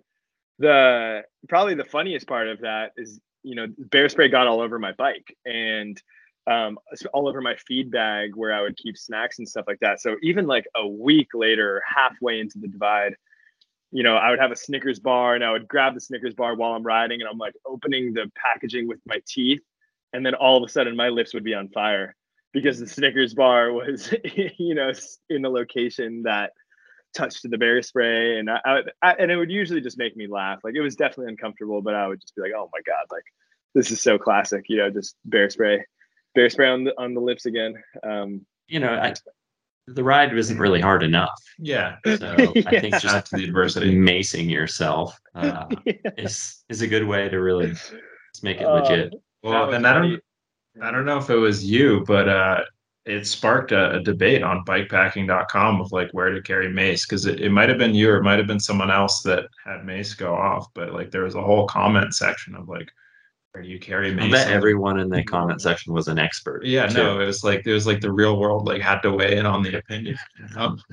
the probably the funniest part of that is you know bear spray got all over my bike and um all over my feed bag where i would keep snacks and stuff like that. So even like a week later halfway into the divide you know i would have a snickers bar and i would grab the snickers bar while i'm riding and i'm like opening the packaging with my teeth. And then all of a sudden my lips would be on fire because the Snickers bar was, (laughs) you know, in a location that touched the bear spray, and I, I, I and it would usually just make me laugh. Like it was definitely uncomfortable, but I would just be like, "Oh my god, like this is so classic," you know, just bear spray, bear spray on the on the lips again. Um, You know, I, the ride wasn't really hard enough. Yeah. So (laughs) I think just to the adversity. macing yourself uh, (laughs) is is a good way to really make it Uh, legit. Well, was and I don't, I don't know if it was you, but uh, it sparked a, a debate on bikepacking.com of like where to carry mace because it, it might have been you or it might have been someone else that had mace go off, but like there was a whole comment section of like where do you carry I mace? bet everyone in the comment section was an expert. yeah, too. no, it was like it was like the real world like had to weigh in on the opinion. you know? (laughs) (laughs)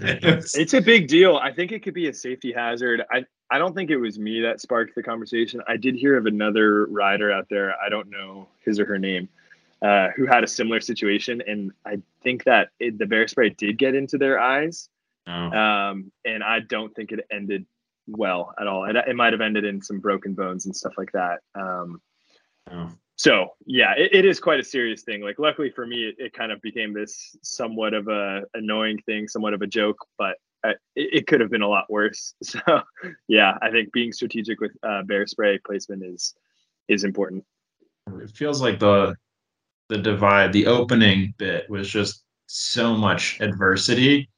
It's a big deal. I think it could be a safety hazard. I I don't think it was me that sparked the conversation. I did hear of another rider out there. I don't know his or her name, uh, who had a similar situation, and I think that it, the bear spray did get into their eyes, No. um, and I don't think it ended well at all. It, it might have ended in some broken bones and stuff like that. Um, so yeah, it, it is quite a serious thing. Like luckily for me, it, it kind of became this somewhat of a annoying thing, somewhat of a joke, but it, it could have been a lot worse. (laughs) So yeah, I think being strategic with uh, bear spray placement is is important. it feels like the the divide the opening bit was just so much adversity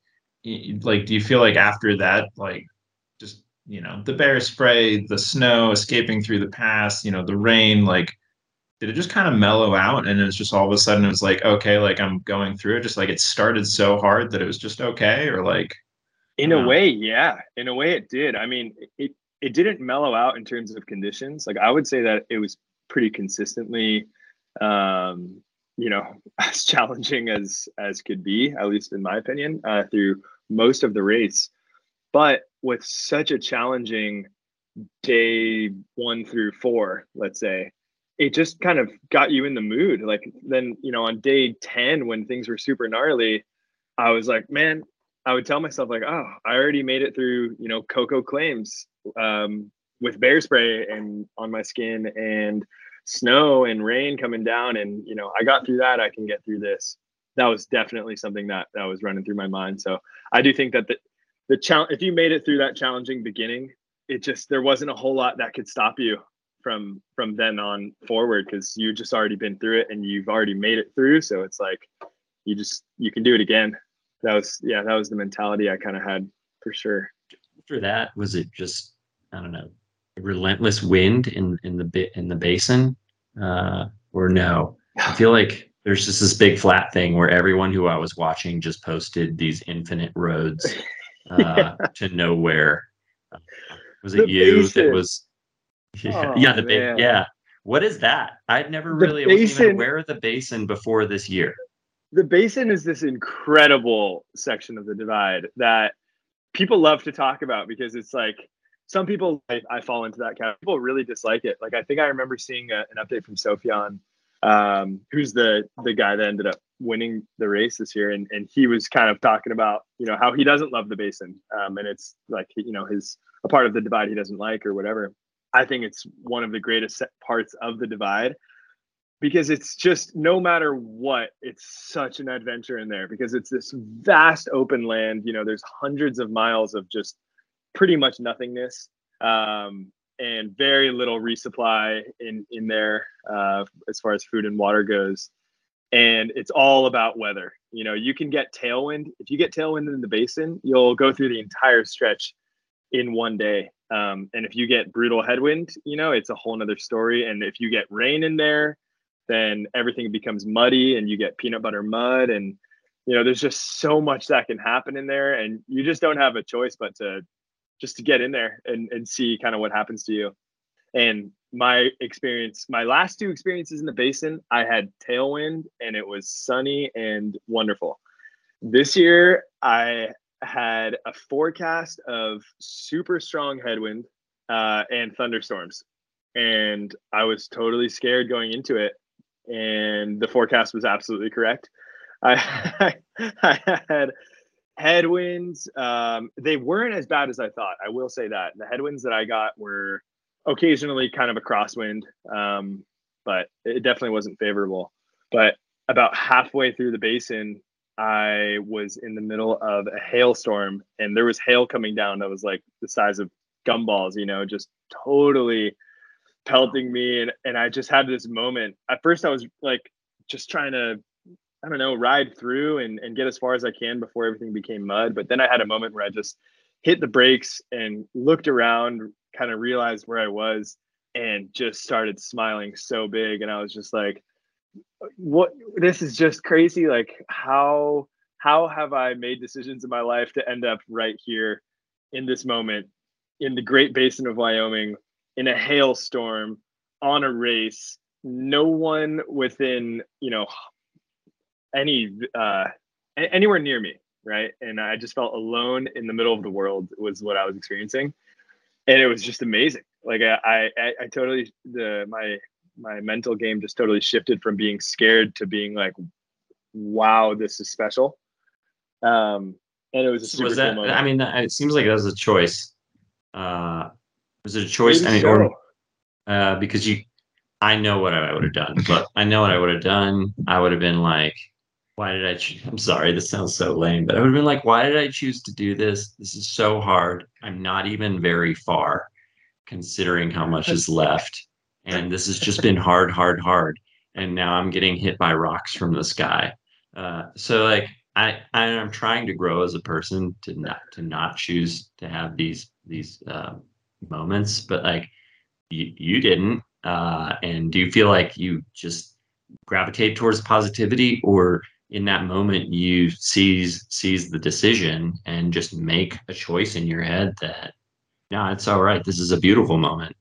like do you feel like after that like just you know the bear spray the snow escaping through the pass you know the rain like did it just kind of mellow out and it was just all of a sudden it was like okay like i'm going through it just like it started so hard that it was just okay or like In a Yeah. way, yeah. In a way, it did. I mean, it it didn't mellow out in terms of conditions. Like I would say that it was pretty consistently, um, you know, (laughs) as challenging as as could be, at least in my opinion, uh, through most of the race. But with such a challenging day one through four, let's say, it just kind of got you in the mood. Like then, you know, on day 10, when things were super gnarly, I was like, man, I would tell myself, like, oh, I already made it through, you know, Koko Claims um, with bear spray and on my skin and snow and rain coming down. And, you know, I got through that. I can get through this. That was definitely something that, that was running through my mind. So I do think that the, the challenge if you made it through that challenging beginning, it just there wasn't a whole lot that could stop you from from then on forward because you've just already been through it and you've already made it through. So it's like you just you can do it again. That was yeah, that was the mentality I kind of had for sure. After that, was it just I don't know, relentless wind in in the bit in the basin, uh, or no? I (sighs) feel like there's just this big flat thing where everyone who I was watching just posted these infinite roads uh, yeah. (laughs) to nowhere. Was it the you basin. that was? Yeah, (laughs) oh, yeah the big yeah. What is that? I'd never really basin, wasn't even aware of the basin before this year. The basin is this incredible section of the divide that people love to talk about because it's like some people I, I fall into that category. People really dislike it. Like I think I remember seeing a, an update from Sofiane um, who's the the guy that ended up winning the race this year, and and he was kind of talking about you know how he doesn't love the basin, um, and it's like you know his a part of the divide he doesn't like or whatever. I think it's one of the greatest parts of the divide because it's just no matter what, it's such an adventure in there because it's this vast open land. You know, there's hundreds of miles of just pretty much nothingness. Um, and very little resupply in in there uh, as far as food and water goes. And it's all about weather. You know, you can get tailwind. If you get tailwind in the basin, you'll go through the entire stretch in one day. Um, and if you get brutal headwind, you know, it's a whole nother story. And if you get rain in there, then everything becomes muddy and you get peanut butter mud. And, you know, there's just so much that can happen in there. And you just don't have a choice but to just to get in there and, and see kind of what happens to you. And my experience, my last two experiences in the basin, I had tailwind and it was sunny and wonderful. This year, I had a forecast of super strong headwind uh, and thunderstorms. And I was totally scared going into it. And the forecast was absolutely correct. (laughs) I, I had headwinds um, they weren't as bad as i thought i will say that the headwinds that i got were occasionally kind of a crosswind um, but it definitely wasn't favorable but about halfway through the basin i was in the middle of a hailstorm and there was hail coming down that was like the size of gumballs you know just totally pelting me and, and i just had this moment at first i was like just trying to I don't know, ride through and, and get as far as I can before everything became mud. But then I had a moment where I just hit the brakes and looked around, kind of realized where I was and just started smiling so big. And I was just like, what this is just crazy. Like how how have I made decisions in my life to end up right here in this moment in the Great Basin of Wyoming in a hailstorm on a race no one within you know any uh, anywhere near me, right? And I just felt alone in the middle of the world was what I was experiencing, and it was just amazing. Like I, I, I totally the my my mental game just totally shifted from being scared to being like, wow, this is special. Um, and it was was that, cool I mean, it seems like that was a choice. Uh, was it a choice? I mean, or, uh, because you, I know what I would have done, but I know what I would have done. I would have been like, why did I? Choose? (laughs) I'm sorry, this sounds so lame, but I would have been like, why did I choose to do this? This is so hard. I'm not even very far, considering how much is (laughs) left, and this has just been hard, hard, hard. And now I'm getting hit by rocks from the sky. Uh, so like I, I am trying to grow as a person to not to not choose to have these these uh, moments, but like you you didn't. Uh, and do you feel like you just gravitate towards positivity, or in that moment you seize seize the decision and just make a choice in your head that no it's all right this is a beautiful moment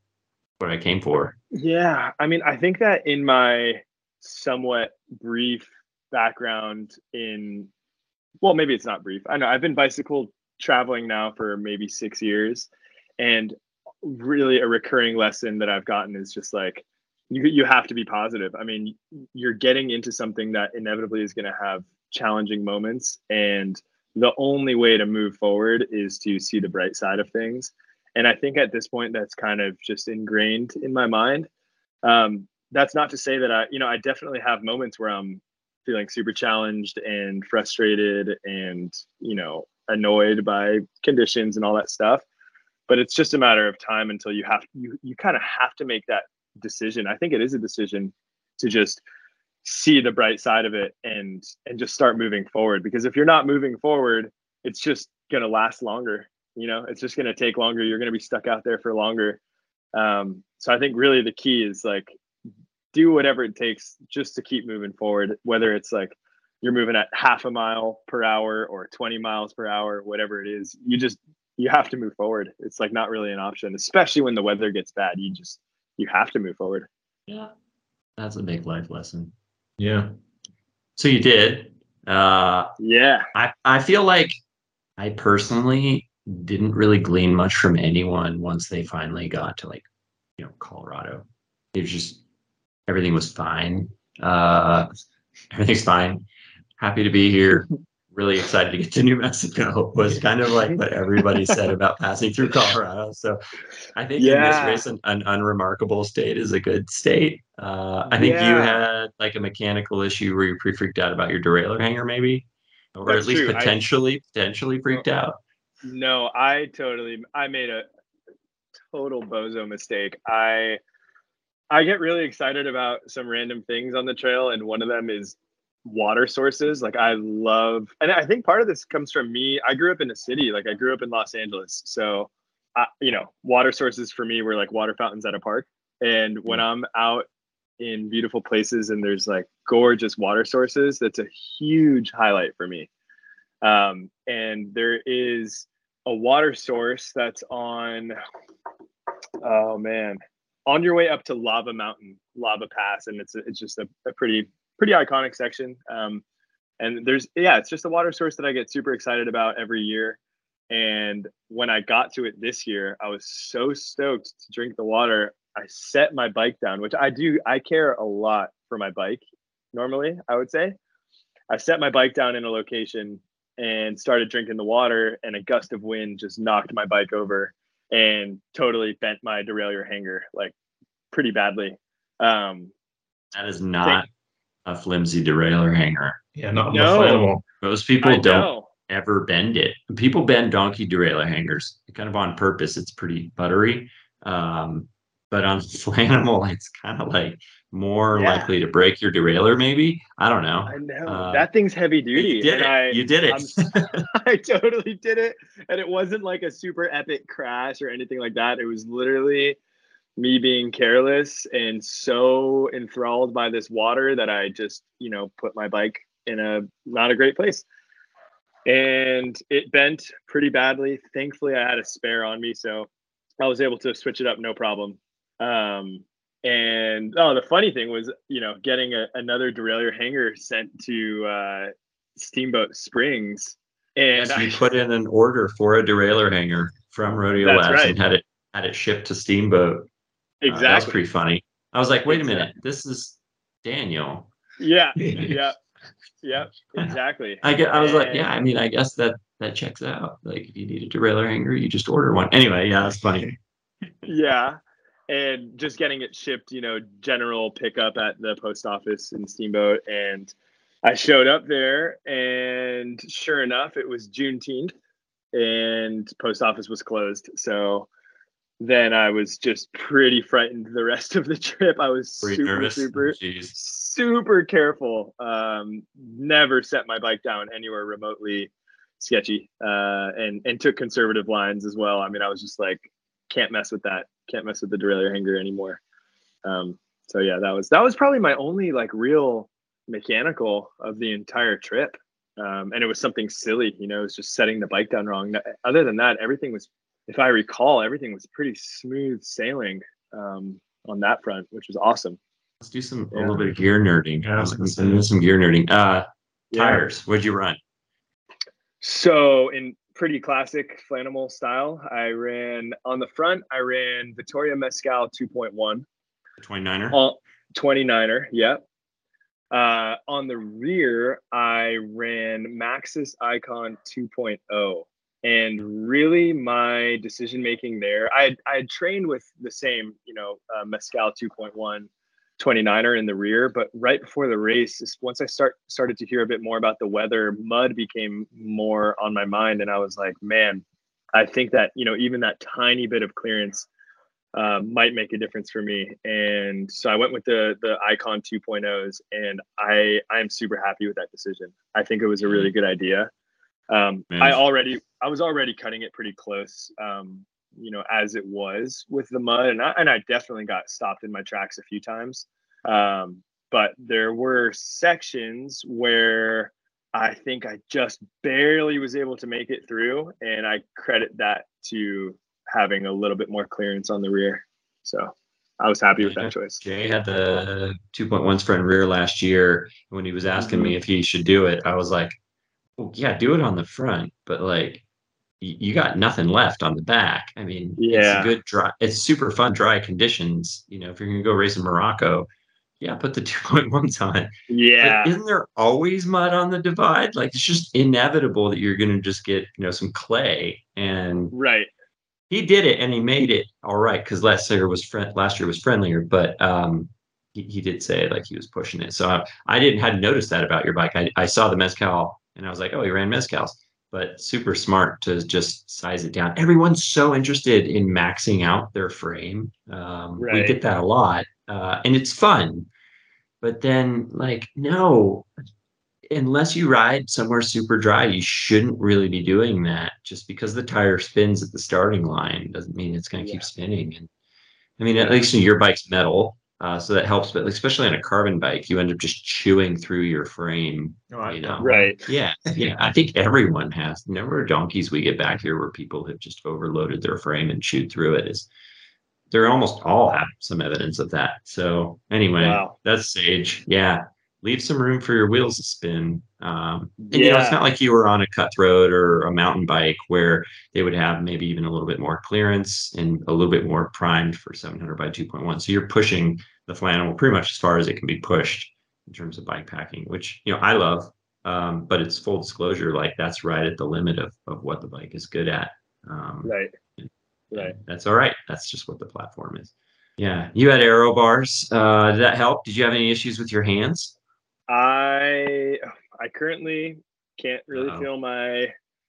what i came for yeah i mean i think that in my somewhat brief background in well maybe it's not brief i know i've been bicycle traveling now for maybe six years and really a recurring lesson that i've gotten is just like you you have to be positive. I mean, you're getting into something that inevitably is going to have challenging moments, and the only way to move forward is to see the bright side of things. And I think at this point, that's kind of just ingrained in my mind. Um, that's not to say that I, you know, I definitely have moments where I'm feeling super challenged and frustrated and you know annoyed by conditions and all that stuff. But it's just a matter of time until you have you you kind of have to make that decision. I think it is a decision to just see the bright side of it and and just start moving forward. Because if you're not moving forward it's just going to last longer you know it's just going to take longer you're going to be stuck out there for longer um, so i think really the key is like do whatever it takes just to keep moving forward whether it's like you're moving at half a mile per hour or 20 miles per hour whatever it is you just you have to move forward it's like not really an option especially when the weather gets bad you just you have to move forward Yeah. That's a big life lesson. Yeah. So you did. Uh, yeah I, I feel like I personally didn't really glean much from anyone once they finally got to like, you know, Colorado. It was just everything was fine. Uh, (laughs) everything's fine. Happy to be here. Really excited to get to New Mexico (laughs) was kind of like what everybody said (laughs) about passing through Colorado. So I think in this race, an, an unremarkable state is a good state. Uh, I think you had like a mechanical issue where you pre freaked out about your derailleur hanger, maybe, or That's at least true. I- potentially potentially freaked out. No, I totally I made a total bozo mistake. I I get really excited about some random things on the trail and one of them is water sources. Like I love and I think part of this comes from me. I grew up in a city, like I grew up in Los Angeles. So I, you know, water sources for me were like water fountains at a park. And when mm. I'm out in beautiful places and there's like gorgeous water sources, that's a huge highlight for me. Um, and there is a water source that's on, oh man, on your way up to Lava Mountain, Lava Pass, and it's a, it's just a, a pretty pretty iconic section. Um, and there's yeah, it's just a water source that I get super excited about every year. And when I got to it this year, I was so stoked to drink the water. I set my bike down, which I do. I care a lot for my bike normally, I would say. I set my bike down in a location and started drinking the water, and a gust of wind just knocked my bike over and totally bent my derailleur hanger like pretty badly. Um, That is not a flimsy derailleur hanger. Yeah. Not No. flammable. Most people I don't know. ever bend it. People bend donkey derailleur hangers kind of on purpose. It's pretty buttery. Um, but on (laughs) Flaanimal, it's kind of like more Yeah. likely to break your derailleur, maybe. I don't know. I know Uh, that thing's heavy duty. You did it. I, you did it. (laughs) I totally did it. And it wasn't like a super epic crash or anything like that. It was literally me being careless and so enthralled by this water that I just, you know, put my bike in a not a great place. And it bent pretty badly. Thankfully, I had a spare on me. So I was able to switch it up no problem. Um, and oh, the funny thing was, you know, getting a, another derailleur hanger sent to uh, Steamboat Springs. And So you put in an order for a derailleur hanger from Rodeo Labs right. and had it had it shipped to Steamboat. Uh, that was pretty funny. I was like, wait a minute, this is Daniel. yeah. (laughs) Yeah. Yeah. Exactly. I get. I was like, yeah. I mean, I guess that that checks out. Like, if you need a derailleur hanger, you just order one. Anyway, yeah, that's funny. yeah and just getting it shipped you know general pickup at the post office in steamboat. And i showed up there and sure enough it was juneteenth and post office was closed. So then i was just pretty frightened the rest of the trip. I was you super nervous? super Jeez. super careful. Um never set my bike down anywhere remotely sketchy uh and and took conservative lines as well. I mean i was just like can't mess with that can't mess with the derailleur hanger anymore um so yeah that was that was probably my only like real mechanical of the entire trip um and it was something silly you know it was just setting the bike down wrong other than that everything was if i recall everything was pretty smooth sailing um on that front which was awesome Let's do some a little bit of gear nerding. Yeah, I Let's do some gear nerding. Uh, Yeah. tires. What'd you run? So in pretty classic Flaanimal style, I ran on the front. I ran Vittoria Mezcal 2.1 29er. on 29er. Yep. Uh, on the rear, I ran Maxxis Ikon 2.0. And really, my decision making there, I I had trained with the same, you know, uh, Mezcal 2.1 29er in the rear. But right before the race, once I start started to hear a bit more about the weather, mud became more on my mind, and I was like, man, I think that you know even that tiny bit of clearance uh, might make a difference for me. And so I went with the the Ikon 2.0s, and I I am super happy with that decision. I think it was a really good idea. Um, I already I was already cutting it pretty close, um, you know, as it was with the mud, and I and I definitely got stopped in my tracks a few times. Um, but there were sections where I think I just barely was able to make it through, and I credit that to having a little bit more clearance on the rear. So I was happy with that choice. Jay had the 2.1 front rear last year. When he was asking mm-hmm. me if he should do it, I was like, well, yeah, do it on the front, but like you got nothing left on the back. I mean, yeah, it's a good dry. It's super fun dry conditions. You know, if you're gonna go race in Morocco, yeah, put the (laughs) 2.1s on. Yeah. But isn't there always mud on the divide? Like it's just inevitable that you're gonna just get, you know, some clay and right. He did it and he made it all right because last year was friend last year was friendlier, but um he, he did say like he was pushing it. So I, I didn't hadn't noticed that about your bike. I, I saw the mezcal and I was like, oh, he ran mezcals but super smart to just size it down. Everyone's so interested in maxing out their frame. Um, right. We get that a lot, uh, and it's fun. But then, like, no, unless you ride somewhere super dry, you shouldn't really be doing that. Just because the tire spins at the starting line doesn't mean it's going to yeah. keep spinning. And I mean, at least your bike's metal, uh, so that helps, but especially on a carbon bike, you end up just chewing through your frame. Oh, you know, right? Yeah, (laughs) yeah. I think everyone has. The number of donkeys we get back here where people have just overloaded their frame and chewed through it is. They're almost all have some evidence of that. So anyway, wow. that's sage. Yeah, leave some room for your wheels to spin. Um, and yeah. you know, it's not like you were on a cutthroat or a mountain bike where they would have maybe even a little bit more clearance and a little bit more primed for 700 by 2.1. So you're pushing the flannel pretty much as far as it can be pushed in terms of bike packing, which you know I love. Um, but it's full disclosure, like that's right at the limit of of what the bike is good at. Um, right. Right. That's all right. That's just what the platform is. Yeah. You had aero bars. Uh, did that help? Did you have any issues with your hands? I I currently can't really Uh-oh. feel my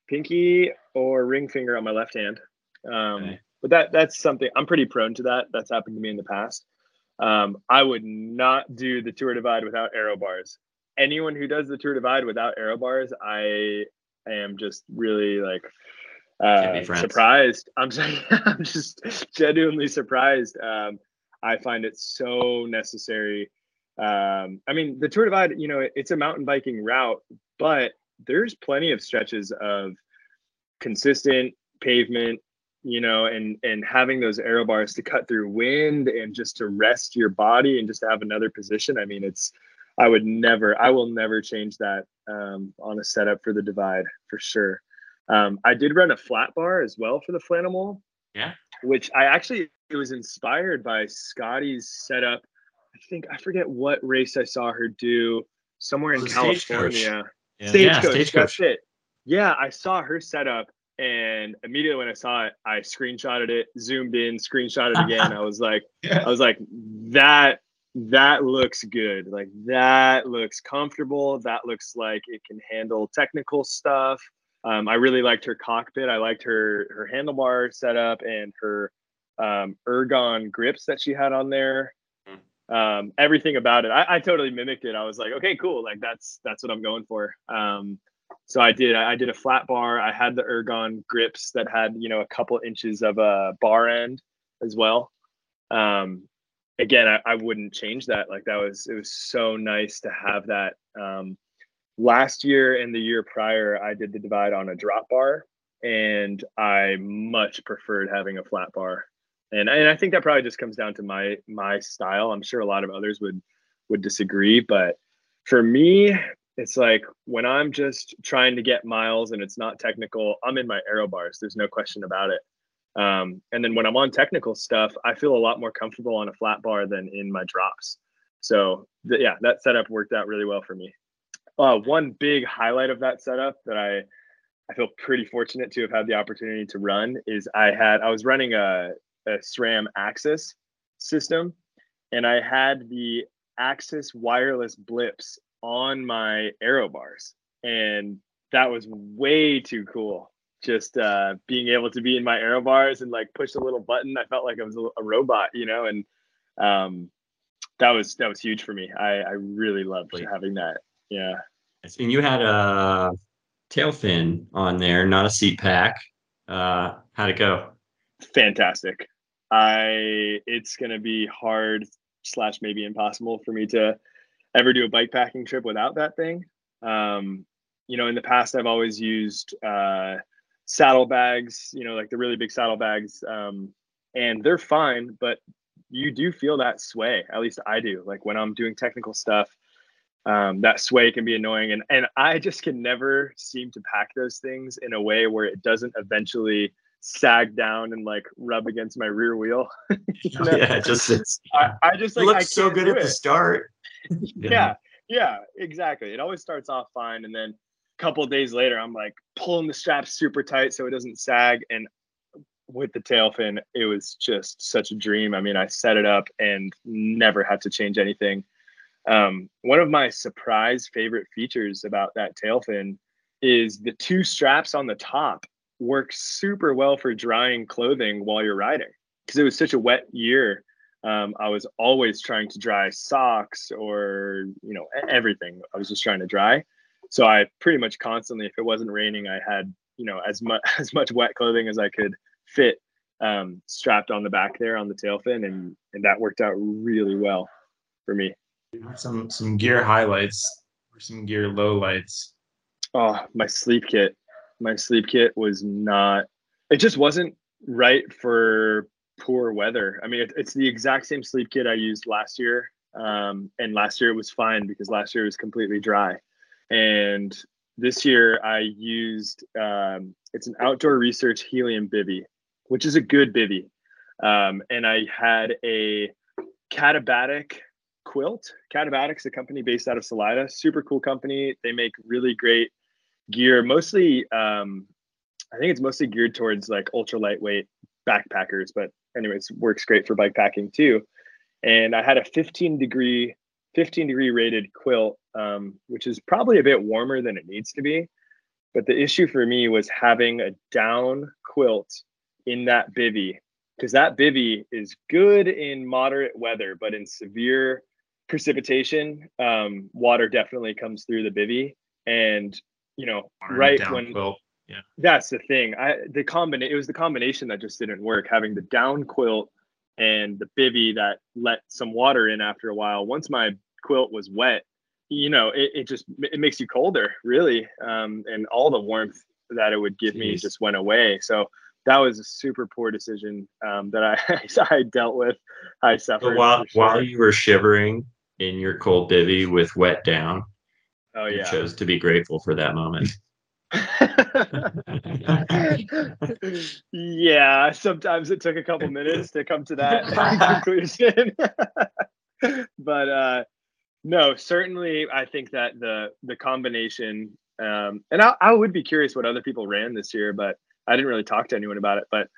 pinky or ring finger on my left hand. Um, okay. But that that's something I'm pretty prone to that. That's happened to me in the past. Um, I would not do the Tour Divide without aero bars. Anyone who does the Tour Divide without aero bars, I am just really like uh, surprised. I'm (laughs) just, I'm just genuinely surprised. Um, I find it so necessary um, I mean, the Tour Divide, you know, it's a mountain biking route, but there's plenty of stretches of consistent pavement, you know, and and having those aero bars to cut through wind and just to rest your body and just to have another position. I mean, it's I would never, I will never change that um, on a setup for the Divide for sure. Um, I did run a flat bar as well for the Flaanimal. Yeah. Which I actually it was inspired by Scotty's setup I think I forget what race I saw her do somewhere in California. Yeah. Stagecoach. Yeah, Stagecoach. That's it. Yeah, I saw her setup, and immediately when I saw it, I screenshotted it, zoomed in, screenshotted (laughs) again. I was like, yeah. I was like, that that looks good. Like that looks comfortable. That looks like it can handle technical stuff. Um, I really liked her cockpit. I liked her her handlebar setup and her um, ergon grips that she had on there um, everything about it. I, I, totally mimicked it. I was like, okay, cool. Like that's that's what I'm going for. Um, so I did. I, I, did a flat bar. I had the ergon grips that had you know a couple inches of a bar end as well. Um, again, I, I wouldn't change that. Like that was it was so nice to have that. Um, last year and the year prior, I did the divide on a drop bar, and I much preferred having a flat bar and and I think that probably just comes down to my my style. I'm sure a lot of others would would disagree, but for me, it's like when I'm just trying to get miles and it's not technical, I'm in my aero bars. There's no question about it. Um, and then when I'm on technical stuff, I feel a lot more comfortable on a flat bar than in my drops. So th- yeah, that setup worked out really well for me. Uh, one big highlight of that setup that I I feel pretty fortunate to have had the opportunity to run is I had I was running a a SRAM AXS system. and I had the AXS wireless blips on my aero bars, and that was way too cool. Just uh, being able to be in my aero bars and like push a little button, I felt like I was a, a robot, you know, and um, that was that was huge for me. I I really loved Wait. having that. Yeah. And you had a tail fin on there, not a seat pack. Uh, how'd it go? Fantastic. I it's gonna be hard slash maybe impossible for me to ever do a bike packing trip without that thing. Um, you know, in the past I've always used uh, saddle bags, you know, like the really big saddle bags, um, and they're fine, but you do feel that sway. At least I do. Like when I'm doing technical stuff, um, that sway can be annoying, and and I just can never seem to pack those things in a way where it doesn't eventually sag down and like rub against my rear wheel. (laughs) You know? Yeah, just it's, I, I just it like I looked so good do at the start. (laughs) Yeah, yeah, exactly. It always starts off fine, and then a couple of days later, I'm like pulling the straps super tight so it doesn't sag. And with the tail fin, it was just such a dream. I mean, I set it up and never had to change anything. Um, one of my surprise favorite features about that tail fin is the two straps on the top work super well for drying clothing while you're riding because it was such a wet year um, I was always trying to dry socks or you know everything. I was just trying to dry. So I pretty much constantly, if it wasn't raining, I had you know as much (laughs) as much wet clothing as I could fit um, strapped on the back there on the tail fin, and and that worked out really well for me. Some some gear highlights or some gear lowlights. Oh, my sleep kit. My sleep kit was not. It just wasn't right for poor weather. I mean, it, it's the exact same sleep kit I used last year, um, and last year it was fine because last year it was completely dry, and this year I used. Um, it's an outdoor research helium bivy, which is a good bivy, um, and I had a Katabatic quilt. Katabatic's a company based out of Salida. Super cool company. They make really great gear, mostly um, I think it's mostly geared towards like ultra lightweight backpackers, but anyways, works great for bike packing too. And I had a 15 degree, 15 degree rated quilt, um, which is probably a bit warmer than it needs to be. But the issue for me was having a down quilt in that bivy because that bivy is good in moderate weather, but in severe precipitation, um, water definitely comes through the bivy. And you know, right when quilt. that's the thing. I the combina- it was the combination that just didn't work. Having the down quilt and the bivy that let some water in after a while. Once my quilt was wet, you know, it, it just it makes you colder, really. Um, and all the warmth that it would give me just went away. So that was a super poor decision um, that I (laughs) I dealt with. I suffered. But while sure. while you were shivering in your cold bivy with wet down, oh yeah. chose to be grateful for that moment. (laughs) yeah, sometimes it took a couple (laughs) minutes to come to that (laughs) conclusion. but uh no, certainly I think that the the combination um and I, I would be curious what other people ran this year, but I didn't really talk to anyone about it. But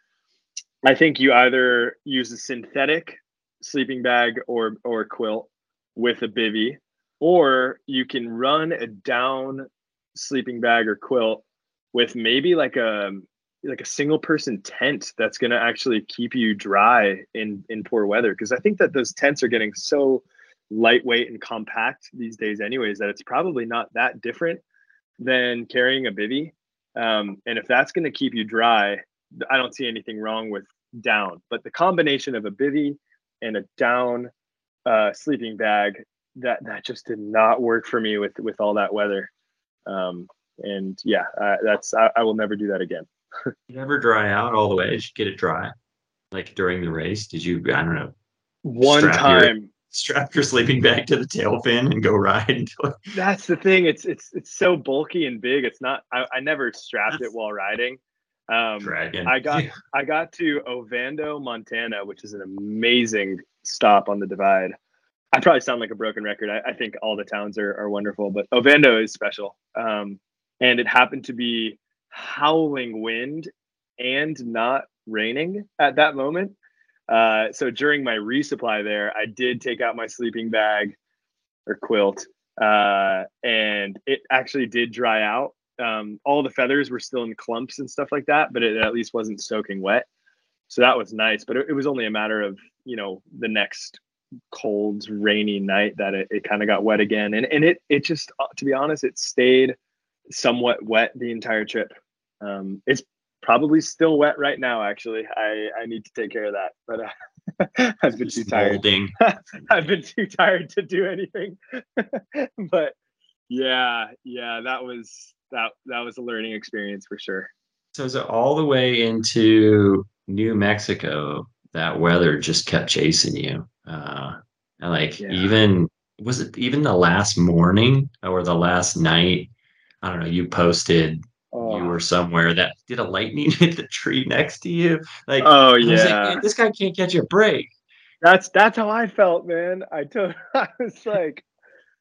I think you either use a synthetic sleeping bag or or quilt with a bivy, or you can run a down sleeping bag or quilt with maybe like a like a single person tent that's going to actually keep you dry in in poor weather. Because i think that those tents are getting so lightweight and compact these days anyways that it's probably not that different than carrying a bivy. Um, and if that's going to keep you dry i don't see anything wrong with down. But the combination of a bivy and a down uh, sleeping bag that that just did not work for me with with all that weather um, and yeah uh, that's I, I will never do that again (laughs) You never dry out all the way. You get it dry? Like during the race? Did you, I don't know, one Strap your- time strap your sleeping bag to the tail fin and go ride (laughs) that's the thing it's it's it's so bulky and big it's not i, I never strapped it while riding um dragon? I got (laughs) I got to Ovando, Montana, which is an amazing stop on the divide. I probably sound like a broken record. I, I think all the towns are, are wonderful, but Ovando is special. Um, and it happened to be howling wind and not raining at that moment. Uh, so during my resupply there, I did take out my sleeping bag or quilt, uh, and it actually did dry out. Um, all the feathers were still in clumps and stuff like that, but it at least wasn't soaking wet. So that was nice. But it, it was only a matter of you know the next cold, rainy night that it, it kind of got wet again, and and it it just uh, to be honest, it stayed somewhat wet the entire trip. Um, it's probably still wet right now. Actually, I I need to take care of that, but uh, (laughs) I've been too tired. (laughs) I've been too tired to do anything. (laughs) but yeah, yeah, that was that that was a learning experience for sure. So is it all the way into New Mexico? That weather just kept chasing you. Uh, and like yeah. even was it even the last morning or the last night? I don't know. You posted oh. you were somewhere that did a lightning (laughs) hit the tree next to you. Like, oh yeah, like, this guy can't catch a break. That's that's how I felt, man. I told (laughs) I was like,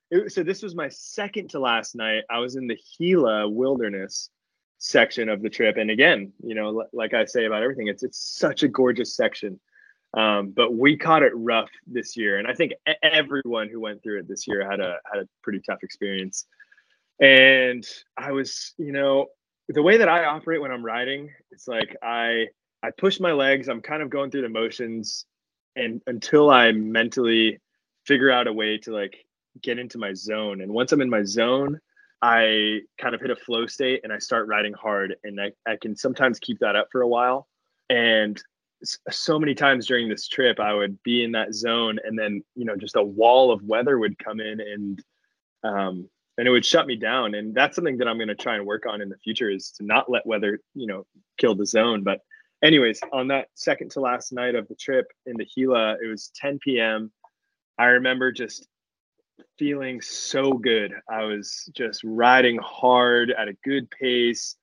it, so this was my second to last night. I was in the Gila Wilderness section of the trip, and again, you know, like I say about everything, it's it's such a gorgeous section. Um, but we caught it rough this year, and I think everyone who went through it this year had a had a pretty tough experience. And I was, you know, the way that I operate when I'm riding, it's like I I push my legs. I'm kind of going through the motions, and until I mentally figure out a way to like get into my zone. And once I'm in my zone, I kind of hit a flow state and I start riding hard. And I, I can sometimes keep that up for a while. And so many times during this trip, I would be in that zone, and then you know just a wall of weather would come in, and um, and it would shut me down and that's something that i'm going to try and work on in the future is to not let weather you know kill the zone but anyways on that second to last night of the trip in the gila it was 10 p.m i remember just feeling so good i was just riding hard at a good pace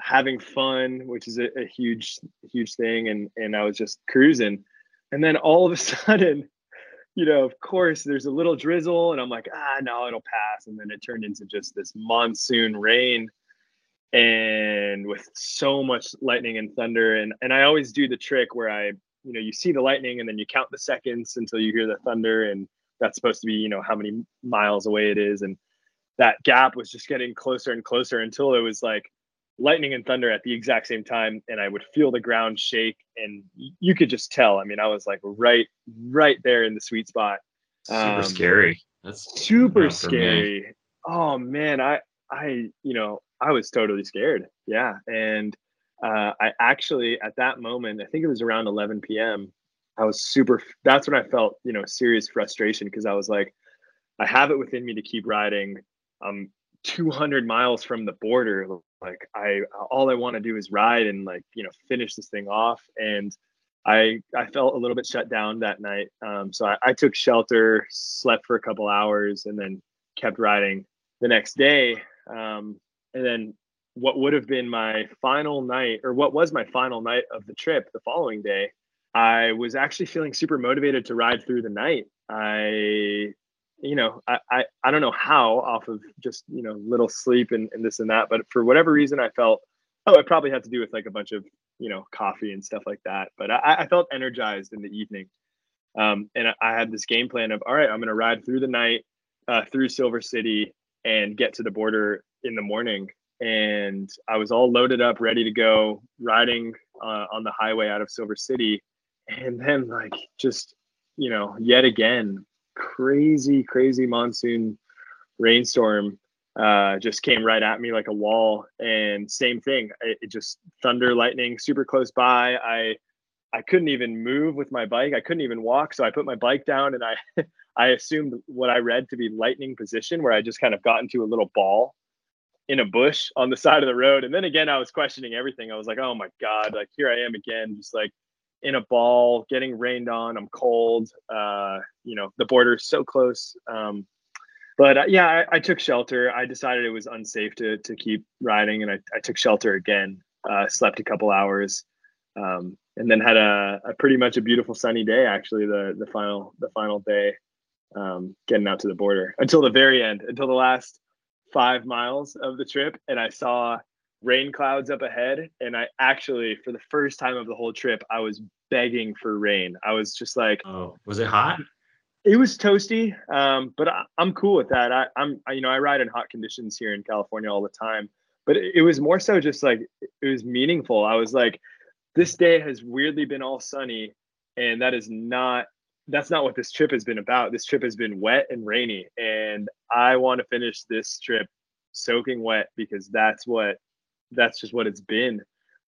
having fun which is a, a huge huge thing and and i was just cruising and then all of a (laughs) sudden you know, of course, there's a little drizzle, and I'm like, ah, no, it'll pass. And then it turned into just this monsoon rain, and with so much lightning and thunder. And and I always do the trick where I, you know, you see the lightning, and then you count the seconds until you hear the thunder, and that's supposed to be, you know, how many miles away it is. And that gap was just getting closer and closer until it was like lightning and thunder at the exact same time and i would feel the ground shake and you could just tell. I mean i was like right right there in the sweet spot. Super um, scary. That's super scary. Oh man i i you know i was totally scared. Yeah. And uh, i actually at that moment i think it was around 11 p.m i was super that's when i felt you know serious frustration because i was like i have it within me to keep riding i'm 200 miles from the border. Like i all i want to do is ride and like you know finish this thing off. And i i felt a little bit shut down that night. Um, so I, I took shelter slept for a couple hours and then kept riding the next day. Um, and then what would have been my final night or what was my final night of the trip the following day i was actually feeling super motivated to ride through the night i you know, I, I, I don't know how off of just, you know, little sleep and, and this and that, but for whatever reason, I felt, oh, it probably had to do with like a bunch of, you know, coffee and stuff like that. But I, I felt energized in the evening. Um, and I had this game plan of, all right, I'm going to ride through the night, uh, through Silver City and get to the border in the morning. And I was all loaded up, ready to go, riding uh, on the highway out of Silver City. And then, like, just, you know, yet again, crazy, crazy monsoon rainstorm uh, just came right at me like a wall. And same thing, it, it, just thunder, lightning, super close by. I I couldn't even move with my bike. I couldn't even walk. So I put my bike down and I (laughs) I assumed what I read to be lightning position, where I just kind of got into a little ball in a bush on the side of the road. And then again, I was questioning everything. I was like, oh my God, like here I am again, just like in a ball, getting rained on. I'm cold. Uh, you know, the border is so close. Um, but uh, yeah, I, I, took shelter. I decided it was unsafe to to keep riding, and I, I took shelter again. Uh, slept a couple hours, um, and then had a, a, pretty much a beautiful sunny day. Actually, the the final the final day, um, getting out to the border until the very end, until the last five miles of the trip, and I saw rain clouds up ahead. And I actually, for the first time of the whole trip, I was begging for rain. I was just like, Oh, was it hot? it was toasty, um, but I, I'm cool with that. I, I'm, I, you know, I ride in hot conditions here in California all the time, but it, it was more so just like it was meaningful. I was like, this day has weirdly been all sunny, and that is not that's not what this trip has been about. This trip has been wet and rainy, and I want to finish this trip soaking wet because that's what that's just what it's been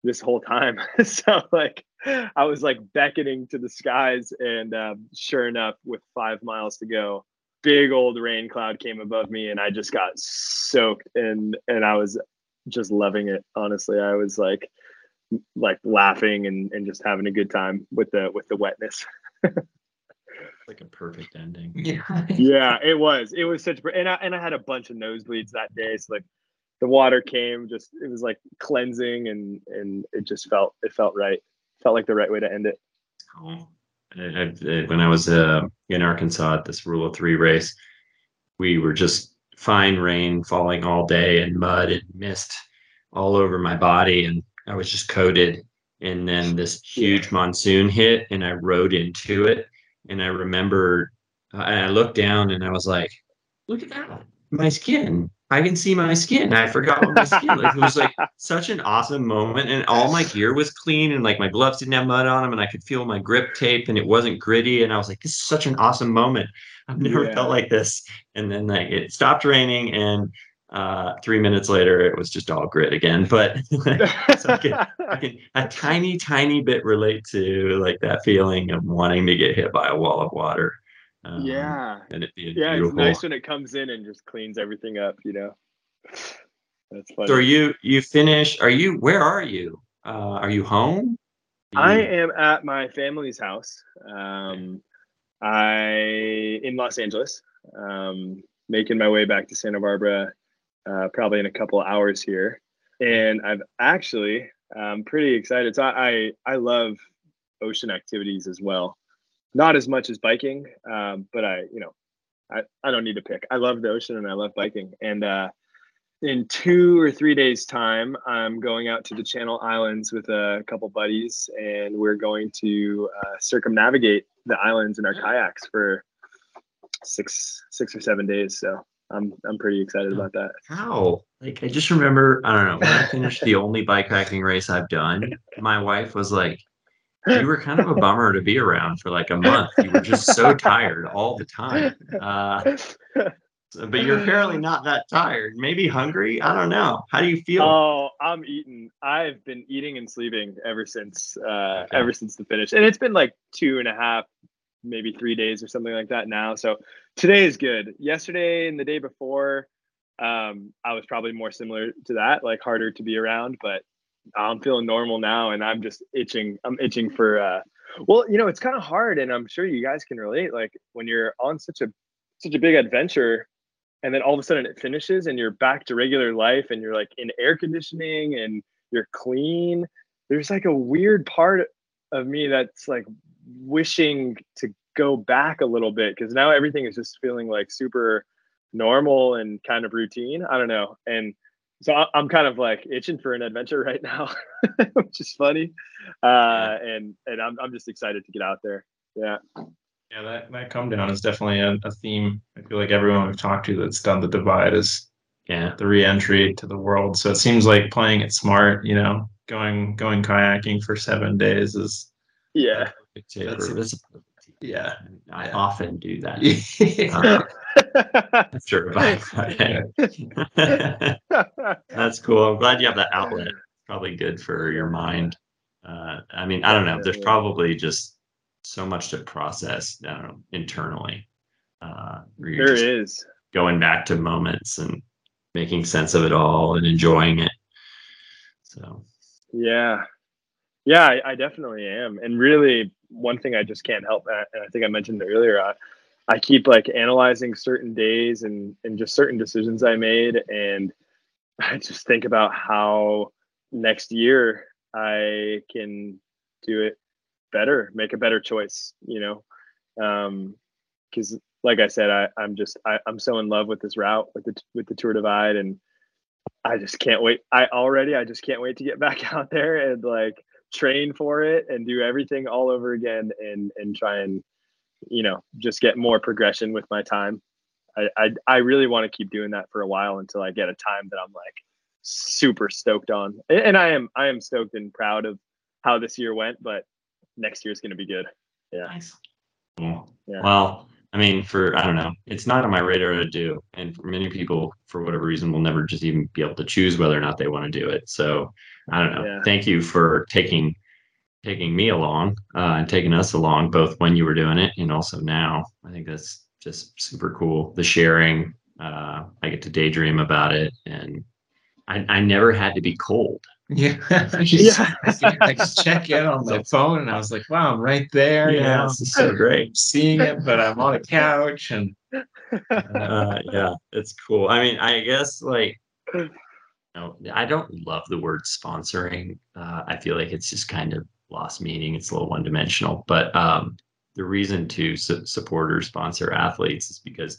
this whole time. (laughs) so like I was like beckoning to the skies, and um, sure enough, with five miles to go, big old rain cloud came above me, and I just got soaked, and and I was just loving it. Honestly, I was like like laughing and, and just having a good time with the with the wetness. (laughs) Like a perfect ending. Yeah. yeah, it was. It was such and I and I had a bunch of nosebleeds that day. So like the water came just it was like cleansing and and it just felt it felt right. Felt like the right way to end it. I, I, when I was uh, in Arkansas at this Rule of Three race, we were just fine rain falling all day and mud and mist all over my body, and I was just coated. And then this huge monsoon hit, and I rode into it. And I remember, uh, and I looked down, and I was like, "Look at that, my skin! I can see my skin. I forgot what my skin like. It was like (laughs) such an awesome moment, and all my gear was clean, and like my gloves didn't have mud on them, and I could feel my grip tape, and it wasn't gritty. And I was like, "This is such an awesome moment. I've never Yeah. felt like this." And then like it stopped raining, and uh, three minutes later, it was just all grit again. But (laughs) So I can, I can a (laughs) tiny, tiny bit relate to like that feeling of wanting to get hit by a wall of water. Um, yeah. and it being Yeah, it's nice when it comes in and just cleans everything up, you know. (sighs) That's funny. So are you you finish? Are you where are you? Uh, are you home? I You- am at my family's house. Um, I in Los Angeles, um, making my way back to Santa Barbara, uh, probably in a couple of hours here. And I've actually, I'm pretty excited. So I, I, I love ocean activities as well. Not as much as biking, um, but I, you know, I, I don't need to pick. I love the ocean and I love biking. And uh, in two or three days time i'm going out to the channel islands with a couple buddies and we're going to uh, circumnavigate the islands in our kayaks for six six or seven days so i'm i'm pretty excited about that How? Like I just remember, I don't know, when I finished the (laughs) only bike bikepacking race I've done, my wife was like, You were kind of a bummer to be around for like a month. You were just so tired all the time. Uh, so- but you're apparently not that tired. Maybe hungry? I don't know. How do you feel? oh i'm eating i've been eating and sleeping ever since uh Okay. ever since the finish and it's been like two and a half maybe three days or something like that now so today is good yesterday and the day before um i was probably more similar to that like harder to be around but i'm feeling normal now and i'm just itching i'm itching for uh well you know it's kind of hard and i'm sure you guys can relate like when you're on such a such a big adventure and then all of a sudden it finishes and you're back to regular life and you're like in air conditioning and you're clean there's like a weird part of me that's like wishing to go back a little bit because now everything is just feeling like super normal and kind of routine i don't know and so I- i'm kind of like itching for an adventure right now (laughs) which is funny uh and and I'm, I'm just excited to get out there yeah Yeah, that, that come down is definitely a, a theme. I feel like everyone we've talked to that's done the divide is yeah. the re-entry to the world. So it seems like playing it smart, you know, going going kayaking for seven days is yeah It's That's- a- it's a- yeah. I Yeah. often do that. yeah. After a bike. That's cool. I'm glad you have that outlet. Probably good for your mind. Uh, I mean, I don't know. There's probably just so much to process. I don't know internally. Uh, there is going back to moments and making sense of it all and enjoying it. So Yeah. Yeah, I, I definitely am. And really, one thing I just can't help, uh, and I think I mentioned earlier, I, I keep like analyzing certain days and, and just certain decisions I made. And (laughs) I just think about how next year I can do it better, make a better choice, you know? Um, cause like I said, I, I'm just, I, I'm so in love with this route with the, with the Tour Divide and I just can't wait. I already, I just can't wait to get back (laughs) out there and like train for it and do everything all over again and and try and you know just get more progression with my time. I I, I really want to keep doing that for a while until I get a time that I'm like super stoked on. And, and I am I am stoked and proud of how this year went, but next year is going to be good. Yeah. Nice. Cool. Yeah. Well, I mean, for I don't know, it's not on my radar to do, and for many people, for whatever reason, will never just even be able to choose whether or not they want to do it. So I don't know. Yeah. Thank you for taking taking me along uh, and taking us along, both when you were doing it and also now. I think that's just super cool. The sharing, uh, I get to daydream about it, and I, I never had to be cold. Yeah. (laughs) I just, Yeah. I just check in on my phone and I was like, wow, I'm right there. you know, this is so great. I'm seeing it, but I'm on a couch and uh, yeah, it's cool. I mean, I guess like, you know, I don't love the word sponsoring. Uh, I feel like it's just kind of lost meaning. It's a little one dimensional. But um, the reason to su- support or sponsor athletes is because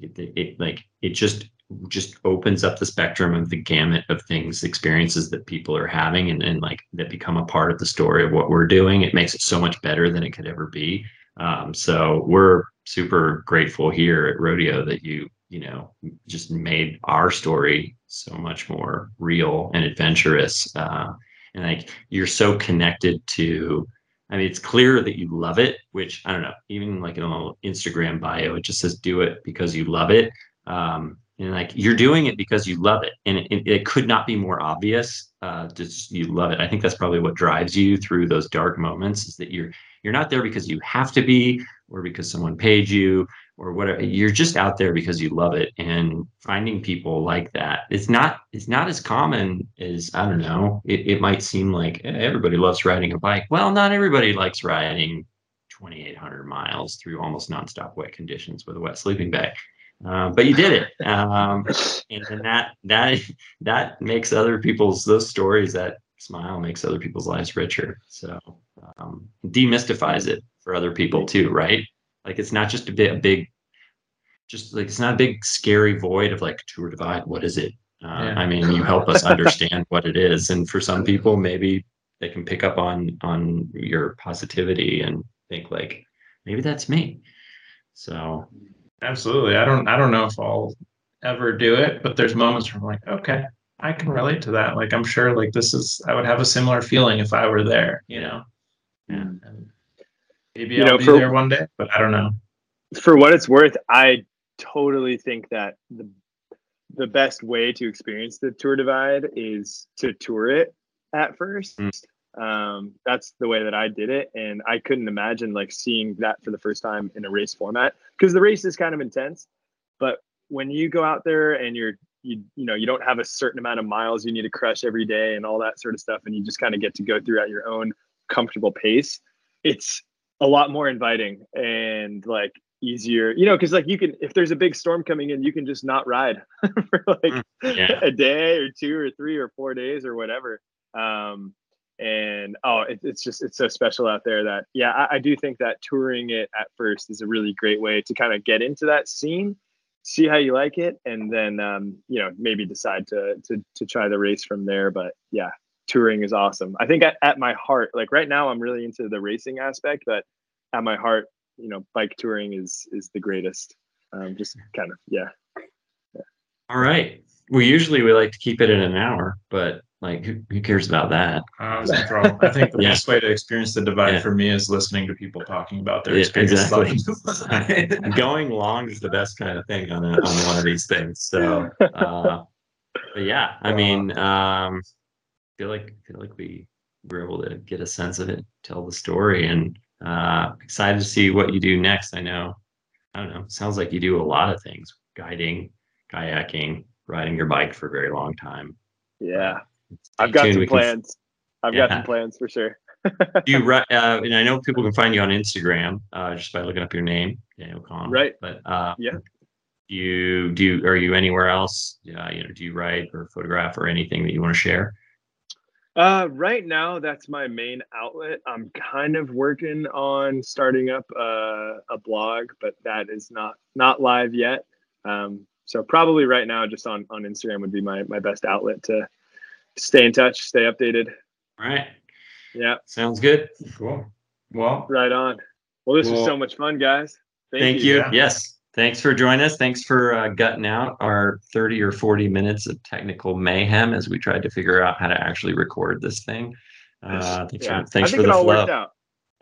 it, it like it just just opens up the spectrum of the gamut of things experiences that people are having and, and like that become a part of the story of what we're doing. It makes it so much better than it could ever be. Um, so we're super grateful here at rodeo that you you know just made our story so much more real and adventurous. Uh, and like you're so connected to i mean it's clear that you love it which i don't know even like in a little instagram bio it just says do it because you love it. Um, and like you're doing it because you love it and it, it, could not be more obvious uh, just you love it. I think that's probably what drives you through those dark moments is that you're you're not there because you have to be or because someone paid you or whatever. You're just out there because you love it and finding people like that it's not it's not as common as i don't know it, it might seem like eh, everybody loves riding a bike. Well not everybody likes riding 2800 miles through almost nonstop wet conditions with a wet sleeping bag uh, but you did it. Um, and, and that that that makes other people's those stories that smile makes other people's lives richer. So um, demystifies it for other people too right? Like it's not just a bit a big just like it's not a big scary void of like tour divide what is it? Uh, Yeah. i mean you help us understand what it is. And for some people maybe they can pick up on on your positivity and think like maybe that's me. So absolutely. I don't I don't know if I'll ever do it, but there's moments where I'm like, okay, I can relate to that. Like I'm sure like this is I would have a similar feeling if I were there, you know. Yeah. And maybe You I'll know, be for- there one day, but I don't know. for what it's worth, I totally think that the the best way to experience the tour divide is to tour it at first. Mm. Um, that's the way that I did it, and I couldn't imagine like seeing that for the first time in a race format because the race is kind of intense. But when you go out there and you're you you know you don't have a certain amount of miles you need to crush every day and all that sort of stuff, and you just kind of get to go through at your own comfortable pace. It's a lot more inviting and like easier, you know, because like you can, if there's a big storm coming in, you can just not ride (laughs) for like yeah a day or two or three or four days or whatever. Um, and oh, it, it's just it's so special out there that yeah, I, I do think that touring it at first is a really great way to kind of get into that scene, see how you like it, and then um, you know maybe decide to to to try the race from there. But yeah, touring is awesome. I think at, at my heart, like right now, I'm really into the racing aspect, but at my heart, you know, bike touring is is the greatest. Um, just kind of yeah. all right well usually we like to keep it in an hour but like who, who cares about that I was in trouble. I think the (laughs) Yeah. best way to experience the divide Yeah. for me is listening to people talking about their Yeah, experiences. exactly. (laughs) (laughs) going long is the best kind of thing on a, on one of these things. So, uh, but yeah, I mean, um, feel like feel like we were able to get a sense of it, tell the story, and uh, excited to see what you do next. I know, I don't know. Sounds like you do a lot of things: guiding, kayaking, riding your bike for a very long time. Yeah. Stay I've got tuned. some We can- plans. I've got some plans for sure. (laughs) you (laughs) ri- uh, and I know people can find you on Instagram uh, just by looking up your name, Daniel Kahn. Right. But uh, Yeah. you do you, are you anywhere else? Yeah, you know, do you write or photograph or anything that you want to share? Uh, right now, that's my main outlet. I'm kind of working on starting up a, a blog, but that is not not live yet. Um, so probably right now, just on on Instagram would be my my best outlet to stay in touch, stay updated. All right. Yeah, Sounds good. Cool. Well, right on. Well, this was so much fun, guys. Thank, you. Yeah. Yes. Thanks for joining us. Thanks for uh, gutting out our 30 or 40 minutes of technical mayhem as we tried to figure out how to actually record this thing. Uh, thanks Yeah, for, thanks I for think it the all flow. worked out.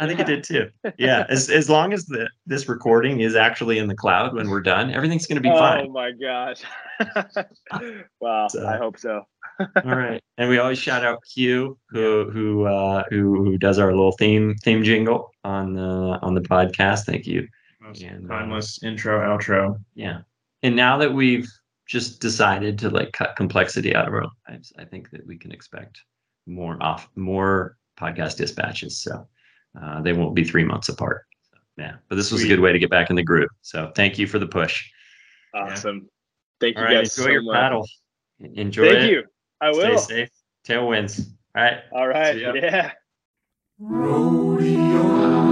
I think it did too. (laughs) Yeah. as, as long as the, this recording is actually in the cloud when we're done, everything's going to be oh fine. Oh my gosh! (laughs) wow, So- I hope so. (laughs) All right. And we always shout out Q who who uh who who does our little theme theme jingle on the on the podcast. Thank you. most And, uh, timeless intro, outro. Yeah. And now that we've just decided to like cut complexity out of our lives, I think that we can expect more off more podcast dispatches. So uh, they won't be three months apart. So, yeah. But this was Sweet. a good way to get back in the groove. So thank you for the push. Awesome. Thank you All right. guys Enjoy so your much. paddle. Enjoy Thank it. you. I Stay will. Stay safe. Tailwinds. All right. All right. Yeah. Rodeo.